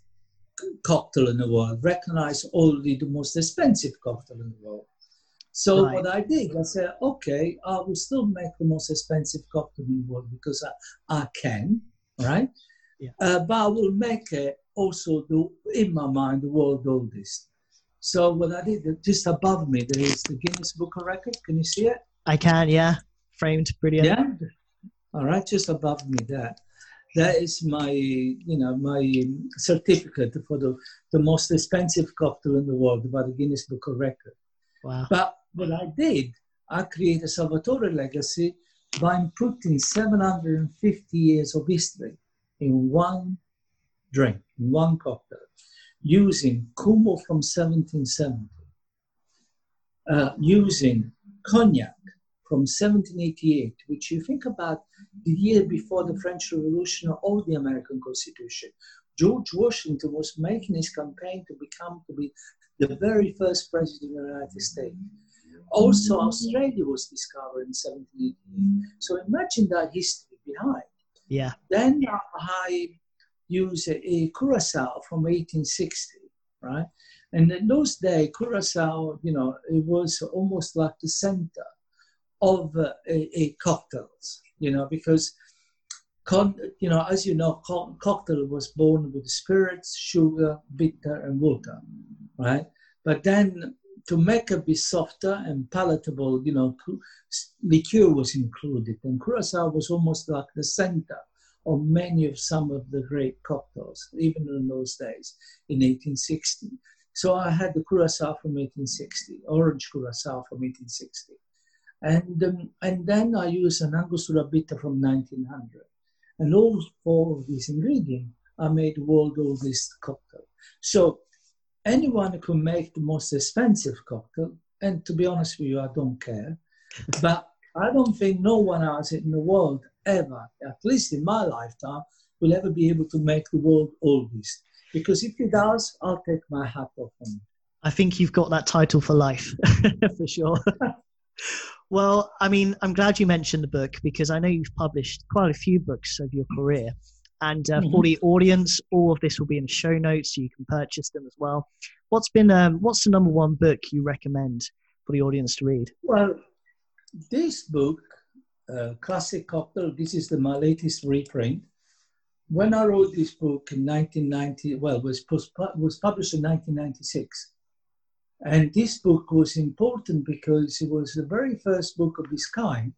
cocktail in the world, recognize only the most expensive cocktail in the world. So right. what I did, I said, okay, I will still make the most expensive cocktail in the world because I, I can, right? Yeah. Uh, but I will make it also the, in my mind the world oldest. So what I did, just above me, there is the Guinness Book of Record. Can you see it? I can, yeah. Framed brilliant. Yeah. All right, just above me there that is my you know my certificate for the, the most expensive cocktail in the world by the Guinness Book of Record. Wow. But what I did, I created a Salvatore legacy by putting 750 years of history in one drink, in one cocktail, using Kümmel from 1770, uh, using cognac from 1788, which you think about the year before the French Revolution or the American Constitution. George Washington was making his campaign to become to be the very first president of the United States. Also, Australia was discovered in 1788. So imagine that history behind. Yeah. Then I use a, a Curacao from 1860, right? And in those days, Curacao, you know, it was almost like the center of uh, a, a cocktails, you know, because, con- you know, as you know, co- cocktail was born with spirits, sugar, bitter, and water, right? But then to make it be softer and palatable, you know, liqueur was included, and Curacao was almost like the center of many of some of the great cocktails, even in those days in 1860. So I had the Curacao from 1860, orange Curacao from 1860. And, um, and then I use an Angostura bitter from 1900. And all four of these ingredients I made world oldest cocktail. So anyone can make the most expensive cocktail, and to be honest with you, I don't care. but I don't think no one else in the world ever, at least in my lifetime, will ever be able to make the world oldest. Because if he does, I'll take my hat off him. I think you've got that title for life, for sure. well, I mean, I'm glad you mentioned the book because I know you've published quite a few books over your career. And uh, mm-hmm. for the audience, all of this will be in the show notes, so you can purchase them as well. What's been um, what's the number one book you recommend for the audience to read? Well, this book, uh, Classic Cocktail, this is the, my latest reprint. When I wrote this book in 1990, well, was post, was published in 1996. And this book was important because it was the very first book of this kind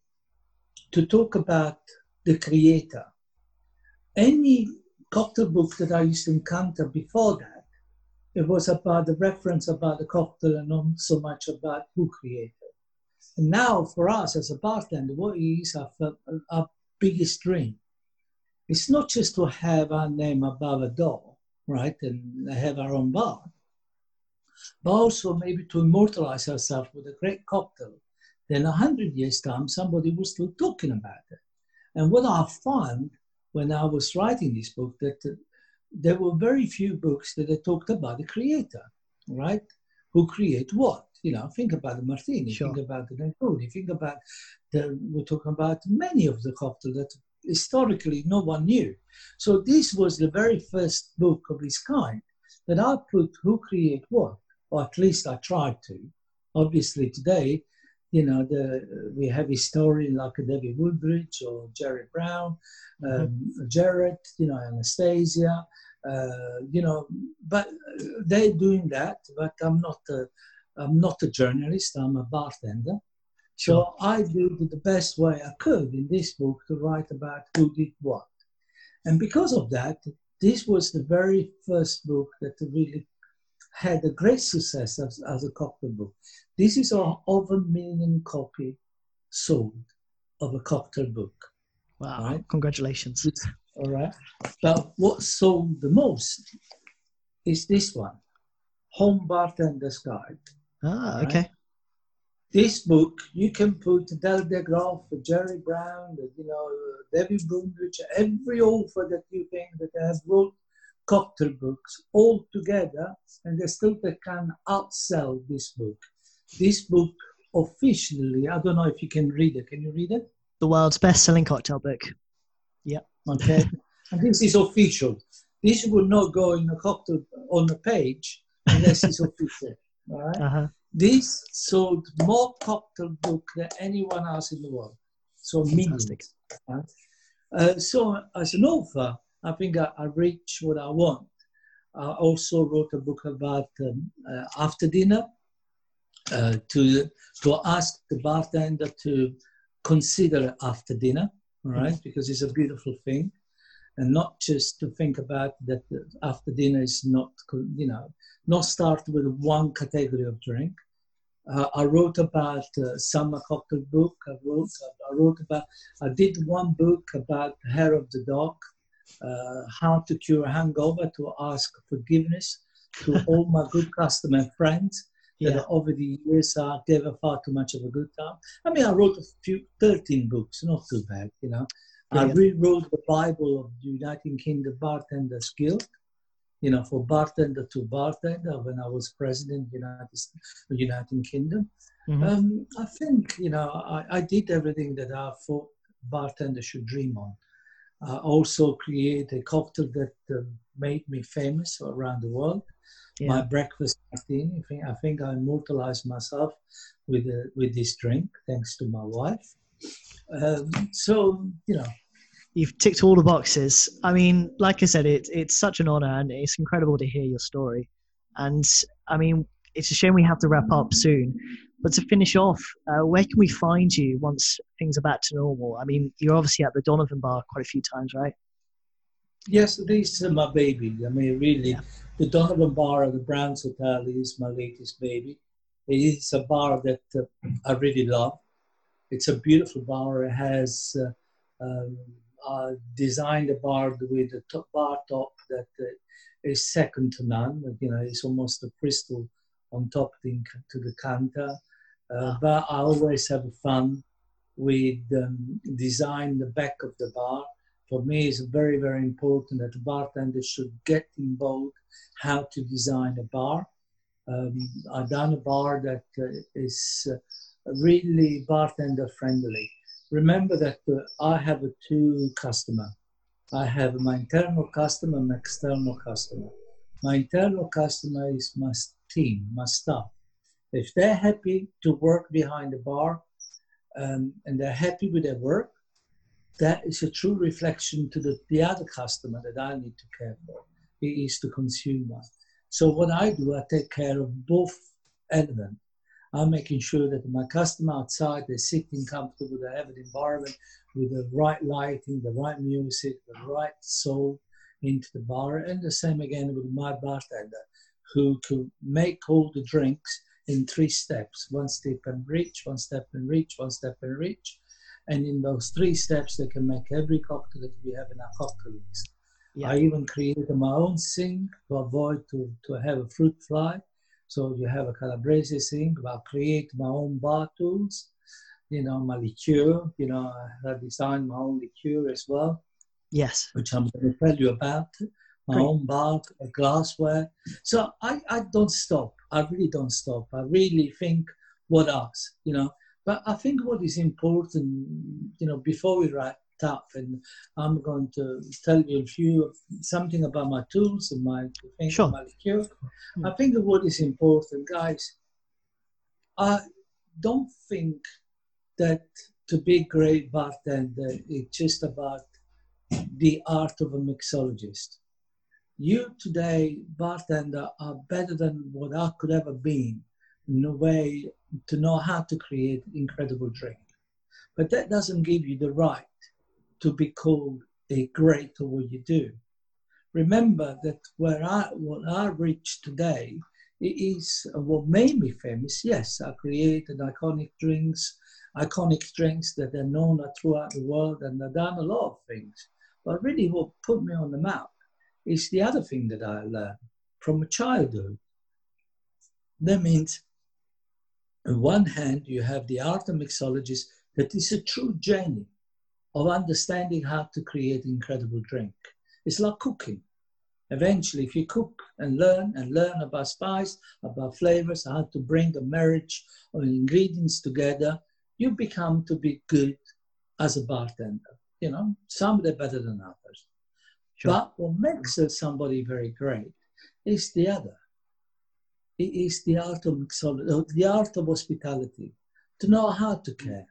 to talk about the creator any cocktail book that I used to encounter before that, it was about the reference about the cocktail and not so much about who created. And now for us as a bartender, what is our, our biggest dream? It's not just to have our name above a door, right, and have our own bar, but also maybe to immortalize herself with a great cocktail. Then a hundred years time, somebody was still talking about it. And what I found when I was writing this book that uh, there were very few books that talked about the creator, right? Who create what? You know, think about the martini, sure. think about the Negroni, think about the, we're talking about many of the cocktails that historically no one knew. So this was the very first book of this kind that I put who create what, or at least I tried to. Obviously today you know, the, we have historians like David Wondrich or Jerry Brown, mm-hmm. um, mm-hmm. Jared, you know, Anastasia, uh, you know, but they're doing that. But I'm not a, I'm not a journalist. I'm a bartender. Sure. So I did the best way I could in this book to write about who did what. And because of that, this was the very first book that really had a great success as, as a cocktail book. This is a over million copy sold of a cocktail book. Wow! Right? Congratulations. All right. But what sold the most is this one, Home Bartender's Guide. Ah, okay. This book, you can put Dale DeGroff, Jerry Brown, you know, David Wondrich, every author that you think that has wrote cocktail books all together, and they still they can outsell this book. This book officially, I don't know if you can read it. Can you read it? The world's best-selling cocktail book. Yeah. Okay. and this is official. This will not go in a cocktail on a page unless it's official. All right? uh-huh. This sold more cocktail book than anyone else in the world. So millions. Right? Uh, so as an author, I think I, I reached what I want. I also wrote a book about um, uh, after dinner uh, to to ask the bartender to consider after dinner, right? Mm-hmm. Because it's a beautiful thing, and not just to think about that after dinner is not you know not start with one category of drink. Uh, I wrote about uh, summer cocktail book. I wrote, I wrote about, I did one book about hair of the dog, uh, how to cure hangover, to ask forgiveness to all my good customer friends that Yeah. over the years I gave her far too much of a good time. I mean, I wrote a few, 13 books, not too bad, you know. I Brilliant. rewrote the Bible of the United Kingdom Bartenders Guild, you know, for bartender to bartender when I was president of United, United Kingdom. Mhm. Um, I think, you know, I, I did everything that I thought bartender should dream on. I also created a cocktail that uh, made me famous around the world. Yeah. My breakfast martini. I think I think I immortalized myself with uh, with this drink, thanks to my wife. Um, so you know, You've ticked all the boxes. I mean, like I said, it, it's such an honor and it's incredible to hear your story. And I mean, it's a shame we have to wrap up soon. But to finish off, uh, where can we find you once things are back to normal? I mean, you're obviously at the Donovan Bar quite a few times, right? yes, this is my baby. I mean, really, Yeah. the Donovan Bar at the Browns Hotel is my latest baby. It is a bar that uh, I really love. It's a beautiful bar. It has uh, um, I designed a bar with a top bar top that uh, is second to none. You know, it's almost a crystal on top to the counter. Uh, but I always have fun with um, design the back of the bar. For me, it's very, very important that the bartender should get involved how to design a bar. Um, I've done a bar that uh, is uh, really bartender friendly. Remember that uh, I have a two customer. I have my internal customer and my external customer. My internal customer is my team, my staff. If they're happy to work behind the bar um, and they're happy with their work, that is a true reflection to the, the other customer that I need to care for. Is the consumer. So what I do, I take care of both elements. I'm making sure that my customer outside, they're sitting comfortable, they have an environment with the right lighting, the right music, the right soul into the bar. And the same again with my bartender, who can make all the drinks in three steps one step and reach, one step and reach, one step and reach. And in those three steps, they can make every cocktail that we have in our cocktail list. Yeah. I even created my own sink to avoid to, to have a fruit fly. So you have a calabrese sink. I create my own bar tools, you know, my liqueur. You know, I designed my own liqueur as well, Yes. which I'm going to tell you about. My Great. own bar, uh, glassware. So I, I don't stop. I really don't stop. I really think what else, you know. But I think what is important, you know, before we wrap up, and I'm going to tell you a few something about my tools and my thing, Sure. my liqueur. I think what is important, guys. I don't think that to be a great bartender is just about the art of a mixologist. You today, bartender, are better than what I could ever be in a way to know how to create incredible drink. But that doesn't give you the right to be called a great at what you do. Remember that where I what I reached today is what made me famous. Yes, I created iconic drinks, iconic drinks that are known throughout the world, and I've done a lot of things. But really, what put me on the map is the other thing that I learned from a childhood. That means, on one hand, you have the art of mixologist that is a true journey of understanding how to create incredible drink. It's like cooking. Eventually, if you cook and learn and learn about spice, about flavors, how to bring a marriage of ingredients together, you become to be good as a bartender. You know, some are better than others. Sure. But what makes somebody very great is the other. It is the art of mixology, the art of hospitality, to know how to care.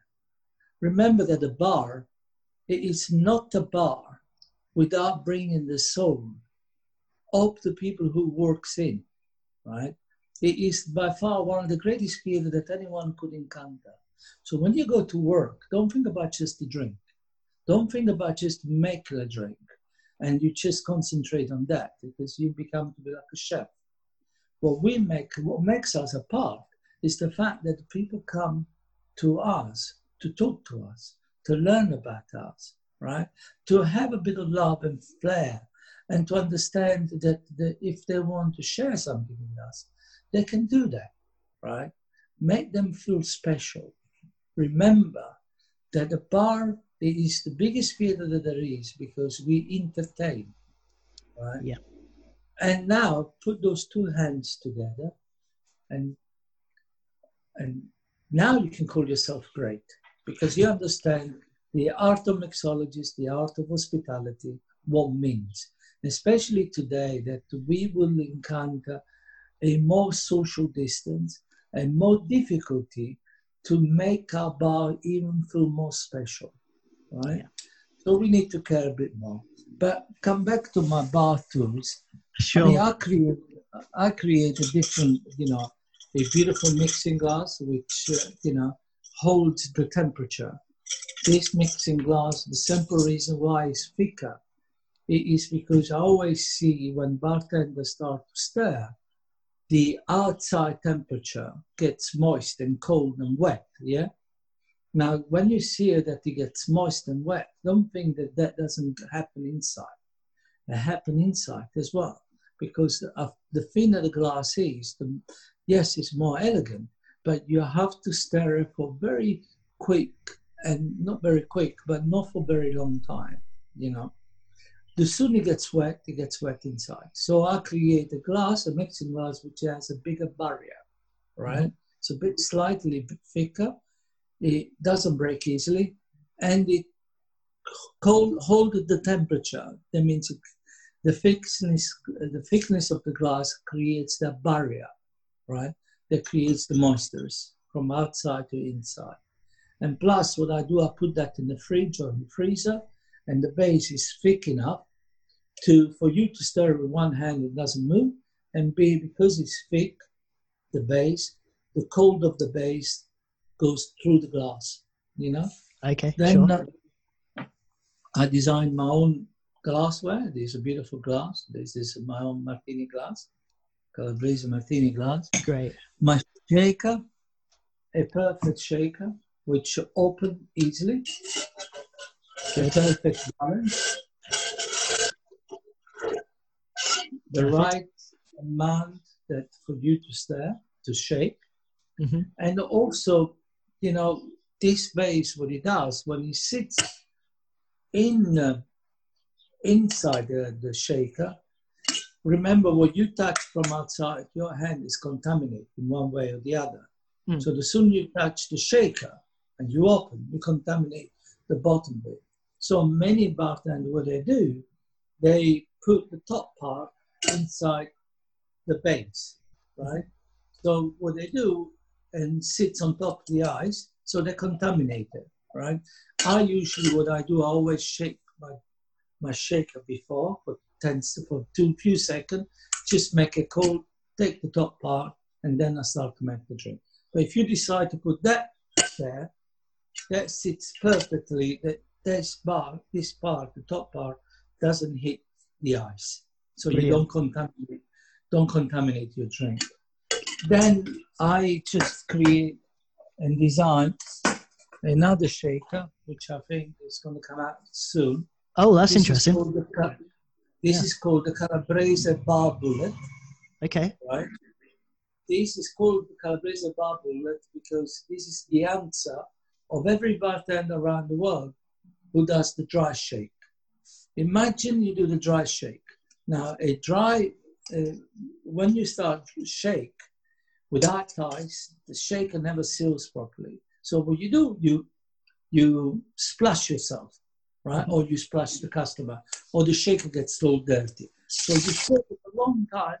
Remember that a bar it is not a bar without bringing the soul of the people who works in, right? It is by far one of the greatest skills that anyone could encounter. So when you go to work, don't think about just the drink. Don't think about just making a drink and you just concentrate on that because you become to be like a chef. What we make, what makes us apart is the fact that people come to us to talk to us, to learn about us, right? To have a bit of love and flair, and to understand that if they want to share something with us, they can do that, right? Make them feel special. Remember that the bar is the biggest theater that there is because we entertain, right? Yeah. And now put those two hands together, and and now you can call yourself great because you understand the art of mixologist, the art of hospitality, what means. Especially today that we will encounter a more social distance and more difficulty to make our bar even feel more special, right? Yeah. So we need to care a bit more. But come back to my bar tools. Sure. I, mean, I create, I create a different, you know, a beautiful mixing glass which, uh, you know, holds the temperature. This mixing glass, the simple reason why it's thicker it is because I always see when bartenders start to stir, the outside temperature gets moist and cold and wet, yeah? Now, when you see that it gets moist and wet, don't think that that doesn't happen inside. It happen inside as well, because the thinner the glass is, the, yes, it's more elegant, but you have to stir it for very quick and not very quick, but not for very long time, you know. The sooner it gets wet, it gets wet inside. So I create a glass, a mixing glass, which has a bigger barrier, right? Mm-hmm. It's a bit slightly thicker. It doesn't break easily, and it hold, hold the temperature. That means it, the thickness, the thickness of the glass creates that barrier, right? That creates the moistures from outside to inside. And plus, what I do, I put that in the fridge or in the freezer, and the base is thick enough to for you to stir with one hand, it doesn't move, and B, because it's thick, the base, the cold of the base goes through the glass, you know? Okay, Then sure. uh, I designed my own glassware. There's a beautiful glass. This is my own martini glass, called Calabrese martini glass. Great. My shaker, a perfect shaker, which open easily. The perfect balance. The right amount that for you to stir, to shake. hmm And also, you know, this base, what he does, when he sits in uh, inside the, the shaker, remember what you touch from outside, your hand is contaminated in one way or the other. Mm. So the sooner you touch the shaker and you open, you contaminate the bottom bit. So many bartenders, what they do, they put the top part inside the base, right? So what they do and sits on top of the ice, so they're contaminated, right? I usually what I do, I always shake my my shaker before for ten for two few seconds, just make it cold, take the top part, and then I start to make the drink. But if you decide to put that there, that sits perfectly. That this part, this part, the top part, doesn't hit the ice, so you don't contaminate, don't contaminate your drink. Then I just create and design another shaker, which I think is going to come out soon. Oh, that's This interesting. called the This Yeah. is called the Calabrese Bar Bullet, Okay. right? This is called the Calabrese Bar Bullet because this is the answer of every bartender around the world who does the dry shake. Imagine you do the dry shake. Now, a dry, uh, when you start to shake without ice, the shaker never seals properly. So what you do, you you splash yourself, right? Mm-hmm. Or you splash the customer, or the shaker gets so dirty. So you sit it a long time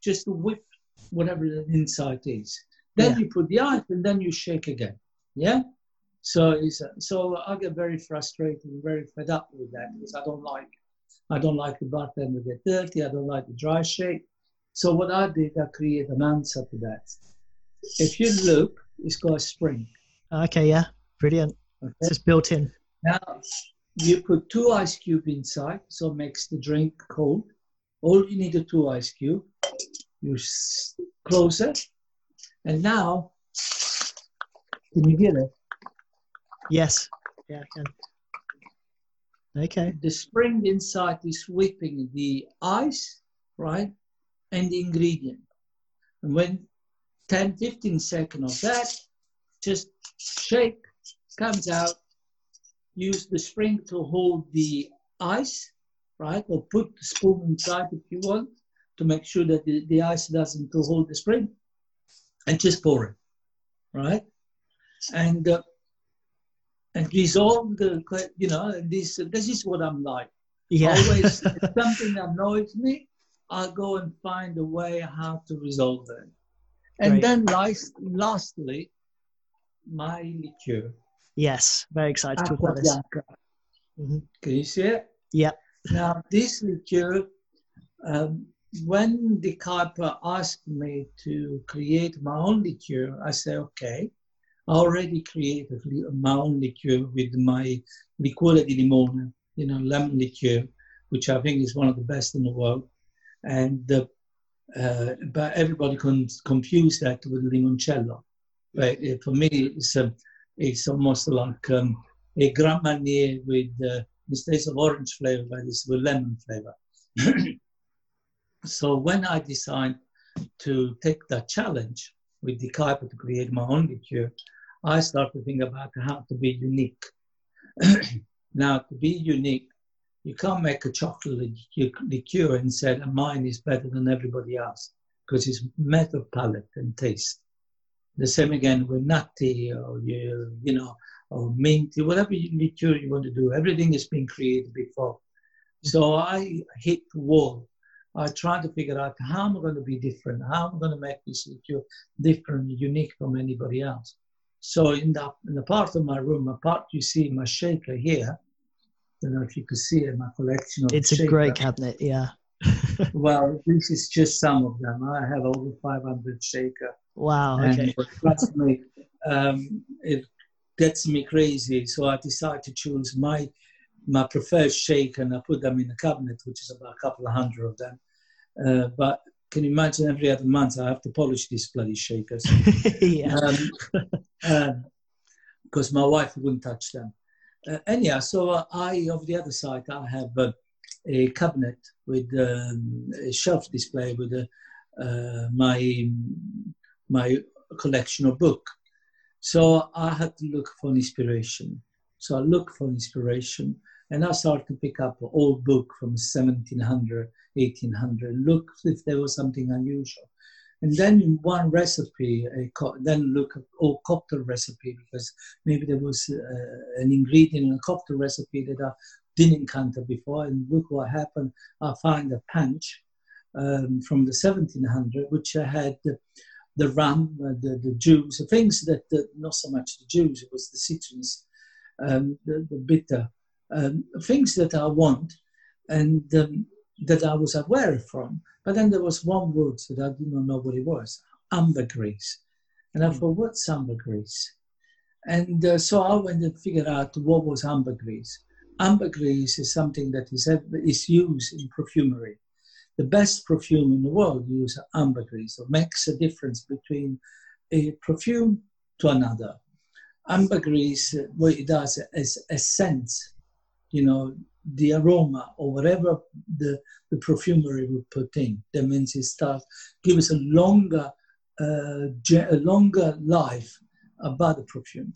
just to whip whatever the inside is. Then Yeah. you put the ice, and then you shake again. Yeah. So it's so I get very frustrated and very fed up with that because I don't like I don't like the bartender get dirty. I don't like the dry shake. So what I did, I create an answer to that. If you look, it's got a spring. Okay, yeah. Brilliant. Okay? It's just built in. Now you put two ice cube inside, so it makes the drink cold. All you need are two ice cube. You close it, and now Can you hear it? Yes. Yeah, I can. Okay. The spring inside is whipping the ice, right? And the ingredient. And when 10, 15 seconds of that, just shake, comes out, use the spring to hold the ice, right? Or put the spoon inside if you want to make sure that the, the ice doesn't to hold the spring. And just pour it, right? And uh, and dissolve the, you know, this this is what I'm like. Yeah. Always something annoys me, I'll go and find a way how to resolve it. And Great. then last, lastly, my liqueur. Yes. Very excited to talk about this. Acqua hmm Can you see it? Yeah. Now, this liqueur, um, when the Kuyper asked me to create my own liqueur, I said, okay. I already created my own liqueur with my liqueur di limone, you know, lemon liqueur, which I think is one of the best in the world. And uh, uh, but everybody can confuse that with limoncello. But for me, it's a, it's almost like um, a Grand Marnier with uh, instead of orange flavor, but it's with lemon flavor. so when I decided to take that challenge with the Kuyper to create my own liqueur, I started to think about how to be unique. now, to be unique, you can't make a chocolate liqueur- and say mine is better than everybody else because it's matter of palate and taste. The same again with nutty or you, you know or minty, whatever liqueur you want to do. Everything is being created before. So I hit the wall. I tried to figure out how I'm going to be different? How I'm going to make this liqueur different, unique from anybody else? So in the in the part of my room, apart you see my shaker here. I don't know if you could see it, in my collection of It's a great cabinet. Yeah. Well, this is just some of them. I have over 500 shaker. Wow. And Okay. trust me, um, it gets me crazy. So I decided to choose my my preferred shaker and I put them in a cabinet, which is about a couple of hundred of them. Uh, but can you imagine every other month I have to polish these bloody shakers? yeah. um, because my wife wouldn't touch them. Uh, yeah, so I, of the other side, I have uh, a cabinet with um, a shelf display with uh, uh, my my collection of book. So I had to look for inspiration. So I look for inspiration, and I started to pick up an old book from 1700, 1800, look if there was something unusual. And then in one recipe, co- then look at all cocktail recipe because maybe there was uh, an ingredient in a cocktail recipe that I didn't encounter before. And look what happened. I find a punch um, from the 1700, which I had the, the rum, uh, the, the juice, the things that, that, not so much the juice, it was the citrus, um, the, the bitter, um, things that I want and um, that I was aware from. But then there was one word that I did not know what it was ambergris. And I Mm. thought, what's ambergris? And uh, so I went and figured out what was ambergris. Ambergris is something that is, is used in perfumery. The best perfume in the world use ambergris. It makes a difference between a perfume to another. Ambergris, uh, what it does is a scent, you know, the aroma or whatever the, the perfumery would put in. That means it starts gives a longer, uh, a longer life about the perfume.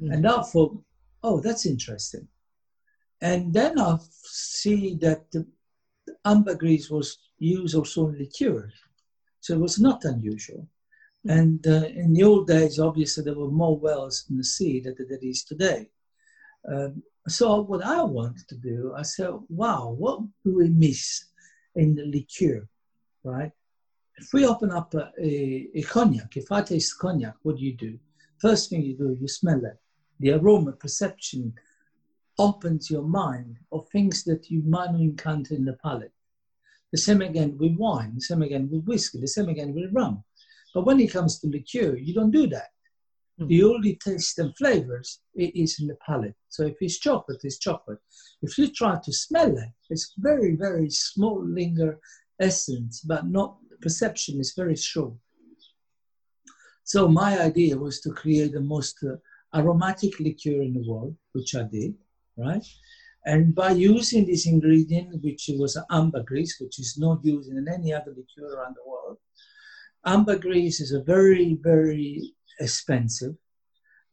Mm. And I thought, oh, that's interesting. And then I see that the ambergris was used also in liqueurs, so it was not unusual. And uh, in the old days, obviously, there were more wells in the sea than there is today. Um, so what I wanted to do, I said, wow, what do we miss in the liqueur, right? If we open up a, a, a cognac, if I taste cognac, what do you do? First thing you do, you smell it. The aroma perception opens your mind of things that you might not encounter in the palate. The same again with wine, the same again with whiskey, the same again with rum. But when it comes to liqueur, you don't do that. Mm. The only taste and flavors it is in the palate. So if it's chocolate, it's chocolate. If you try to smell it, it's very, very small linger essence, but not perception is very short. So my idea was to create the most uh, aromatic liqueur in the world, which I did, right? And by using this ingredient, which was ambergris, which is not used in any other liqueur around the world, ambergris is a very, very expensive.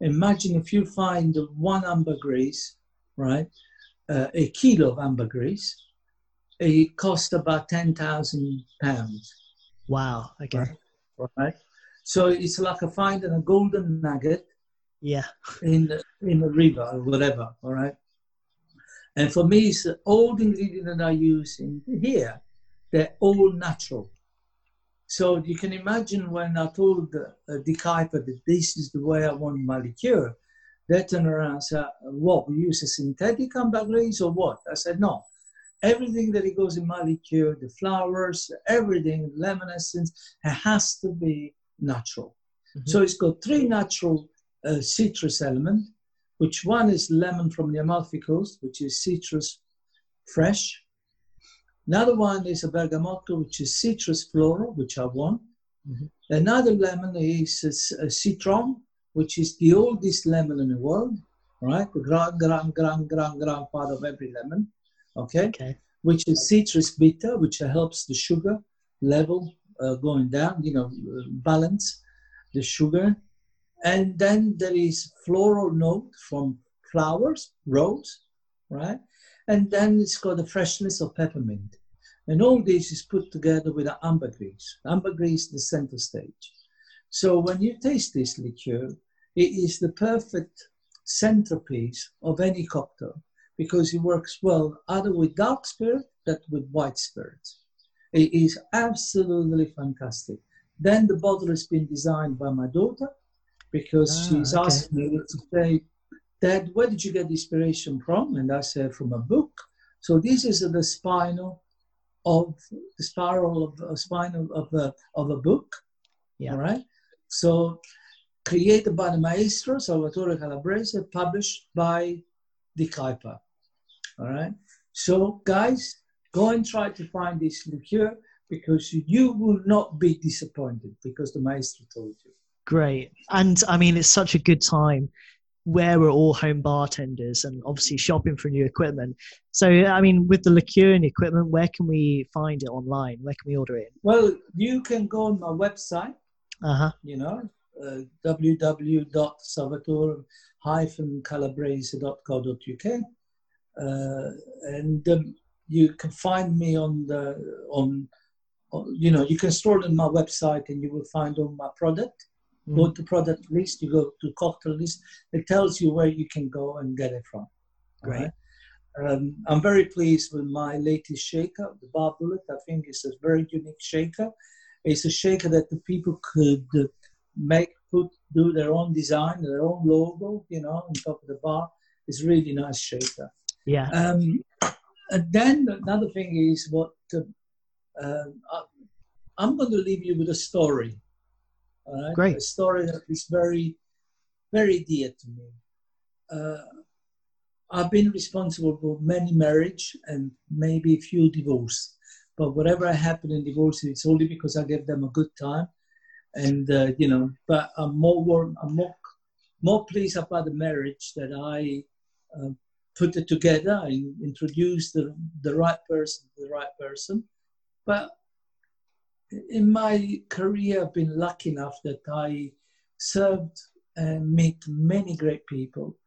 Imagine if you find one ambergris, right, uh, a kilo of ambergris, it costs about 10,000 pounds. Wow, okay. Right? right? So it's like a finding a golden nugget yeah. in the, in the river or whatever, all right? And for me, it's all the ingredients that I use in here, they're all natural. So you can imagine when I told uh, the Kuyper that this is the way I want my liqueur, they turned around and said, what, we use a synthetic ambergris or what? I said, no. Everything that goes in my liqueur, the flowers, everything, lemon essence, it has to be natural. Mm-hmm. So it's got three natural uh, citrus elements, which one is lemon from the Amalfi Coast, which is citrus fresh. Another one is a bergamotto, which is citrus floral, which I want. Mm-hmm. Another lemon is a, a, citron, which is the oldest lemon in the world, right? The grand, grand, grand, grand, grandfather of every lemon, okay? okay? Which is citrus bitter, which helps the sugar level uh, going down, you know, balance the sugar. And then there is floral note from flowers, rose, right? And then it's got the freshness of peppermint. And all this is put together with ambergris. Ambergris is the center stage. So when you taste this liqueur, it is the perfect centerpiece of any cocktail because it works well either with dark spirit that with white spirits. It is absolutely fantastic. Then the bottle has been designed by my daughter because ah, she's okay. asked me to say, Dad, where did you get the inspiration from? And I said, from a book. So this is the spinal of the spiral of uh, a spinal of a, of a book. Yeah. All right. So created by the maestro Salvatore Calabrese, published by the Kuyper. All right. So guys, go and try to find this liqueur because you will not be disappointed because the maestro told you. Great. And I mean, it's such a good time where we're all home bartenders and obviously shopping for new equipment. So, I mean, with the liqueur and equipment, where can we find it online? Where can we order it? Well, you can go on my website, uh-huh. you know, uh, www.salvatore-calabrese.co.uk. Uh, and um, you can find me on the, on, on, you know, you can store it on my website and you will find all my product. Go to product list, you go to cocktail list. It tells you where you can go and get it from. Great. Right? Um, I'm very pleased with my latest shaker, the Bar Bullet. I think it's a very unique shaker. It's a shaker that the people could make, put, do their own design, their own logo, you know, on top of the bar. It's really nice shaker. Yeah. Um, and then another thing is what uh, uh, I'm going to leave you with a story. Right? Great. A story that is very, very dear to me. Uh, I've been responsible for many marriage and maybe a few divorce. But whatever happened in divorce, it's only because I gave them a good time. And, uh, you know, but I'm more, warm, I'm more, more pleased about the marriage that I uh, put it together. I introduced the, the right person to the right person. But in my career, I've been lucky enough that I served and met many great people.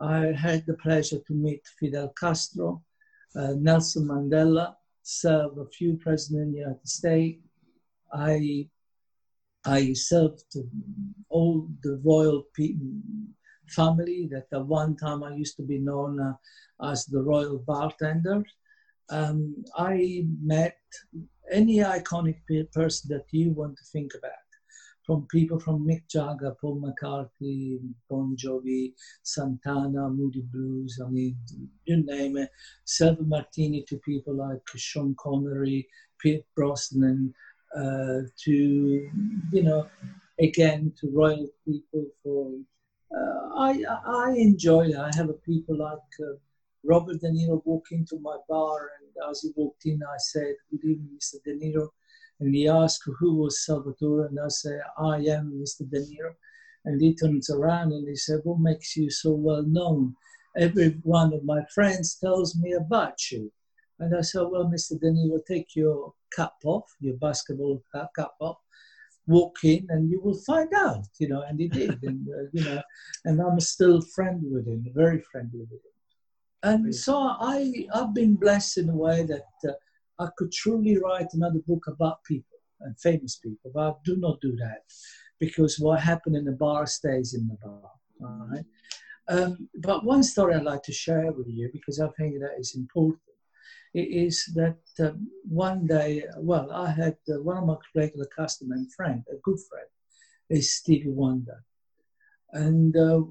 I had the pleasure to meet Fidel Castro, uh, Nelson Mandela, served a few presidents in the United States. I, I served all the royal family that at one time I used to be known uh, as the royal bartender. Um, I met any iconic person that you want to think about, from people from Mick Jagger, Paul McCartney, Bon Jovi, Santana, Moody Blues, I mean, you name it, Servo Martini to people like Sean Connery, Pierce Brosnan, uh, to, you know, again, to royal people for, uh, I, I enjoy. I have people like uh, Robert De Niro walk into my bar, and as he walked in, I said, "Good evening, Mr. De Niro." And he asked who was Salvatore, and I said, I am Mr. De Niro. And he turns around and he said, What makes you so well known? Every one of my friends tells me about you. And I said, Well, Mr. De Niro, take your cap off, your basketball cap off, walk in, and you will find out, you know. And he did, and uh, you know, and I'm still friendly with him, very friendly with him. And so I, I've been blessed in a way that uh, I could truly write another book about people and famous people, but I do not do that because what happened in the bar stays in the bar. All right. Um, but one story I'd like to share with you because I think that is important is that um, one day, well, I had uh, one of my regular customer and friend, a good friend, is Stevie Wonder. And uh,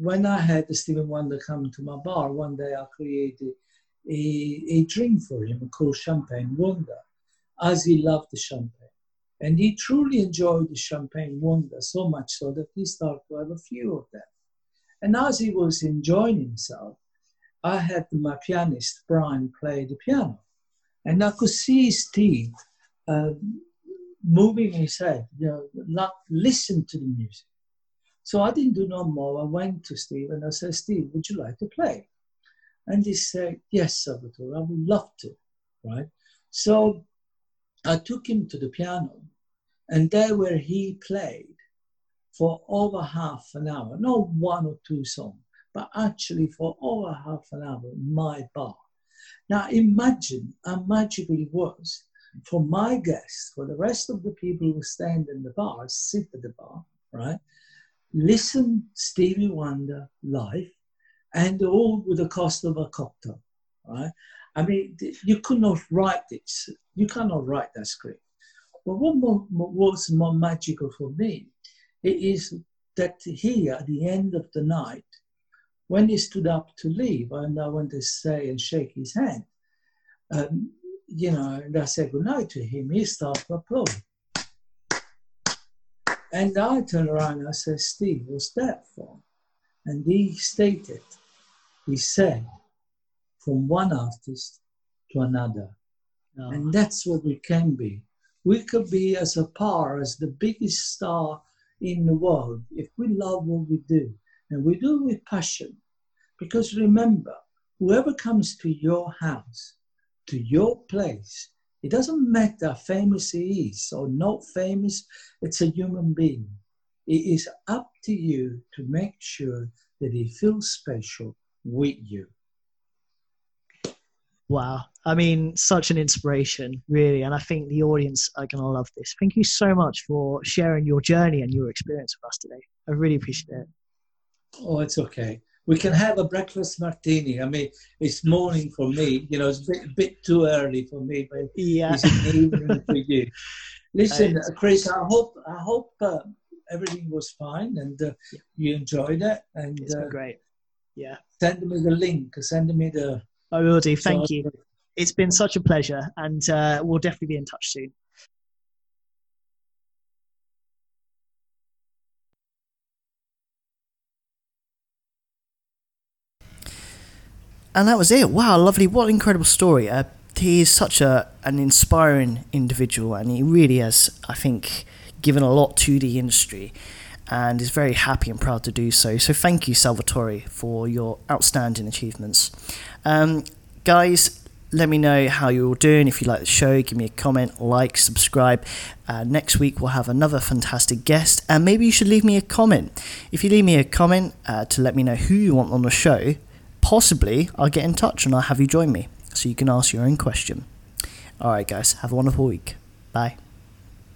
when I had Stevie Wonder come to my bar, one day I created a, a drink for him called Champagne Wonder, as he loved the champagne. And he truly enjoyed the Champagne Wonder so much so that he started to have a few of them. And as he was enjoying himself, I had my pianist, Brian, play the piano. And I could see Steve uh, moving his head, you know, not listen to the music. So I didn't do no more. I went to Steve and I said, Steve, would you like to play? And he said, Yes, Salvatore, I would love to, right? So I took him to the piano, and there where he played for over half an hour, not one or two songs, but actually for over half an hour my bar. Now imagine how magical it was for my guests, for the rest of the people who stand in the bar, sit at the bar, right? Listen Stevie Wonder live and all with the cost of a cocktail, right? I mean, you could not write this. You cannot write that script. But what was more magical for me is that here at the end of the night, when he stood up to leave, and I went to say and shake his hand, um, you know, and I said goodnight to him, he started to applaud. And I turned around and I said, Steve, what's that for? And he stated, he said, from one artist to another. Oh. And that's what we can be. We could be as a par as the biggest star in the world if we love what we do and we do it with passion. Because remember, whoever comes to your house, to your place, it doesn't matter how famous he is or not famous, it's a human being. It is up to you to make sure that he feels special with you. Wow. I mean, such an inspiration, really. And I think the audience are going to love this. Thank you so much for sharing your journey and your experience with us today. I really appreciate it. Oh, it's okay. We can have a breakfast martini. I mean, it's morning for me. You know, it's a bit, a bit too early for me, but yeah. it's evening for you. Listen, uh, Chris, I hope I hope uh, everything was fine and uh, yeah. you enjoyed it. And it's been uh, great. Yeah. Send me the link. Send me the. I will do. Thank so, you. It's been such a pleasure, and uh, we'll definitely be in touch soon. And that was it. Wow, lovely. What an incredible story. Uh, he is such a an inspiring individual, and he really has, I think, given a lot to the industry and is very happy and proud to do so. So thank you, Salvatore, for your outstanding achievements. Um, guys, let me know how you're all doing. If you like the show, give me a comment, like, subscribe. Uh, next week, we'll have another fantastic guest, and maybe you should leave me a comment. If you leave me a comment uh, to let me know who you want on the show, possibly I'll get in touch and I'll have you join me so you can ask your own question. All right, guys, have a wonderful week. Bye.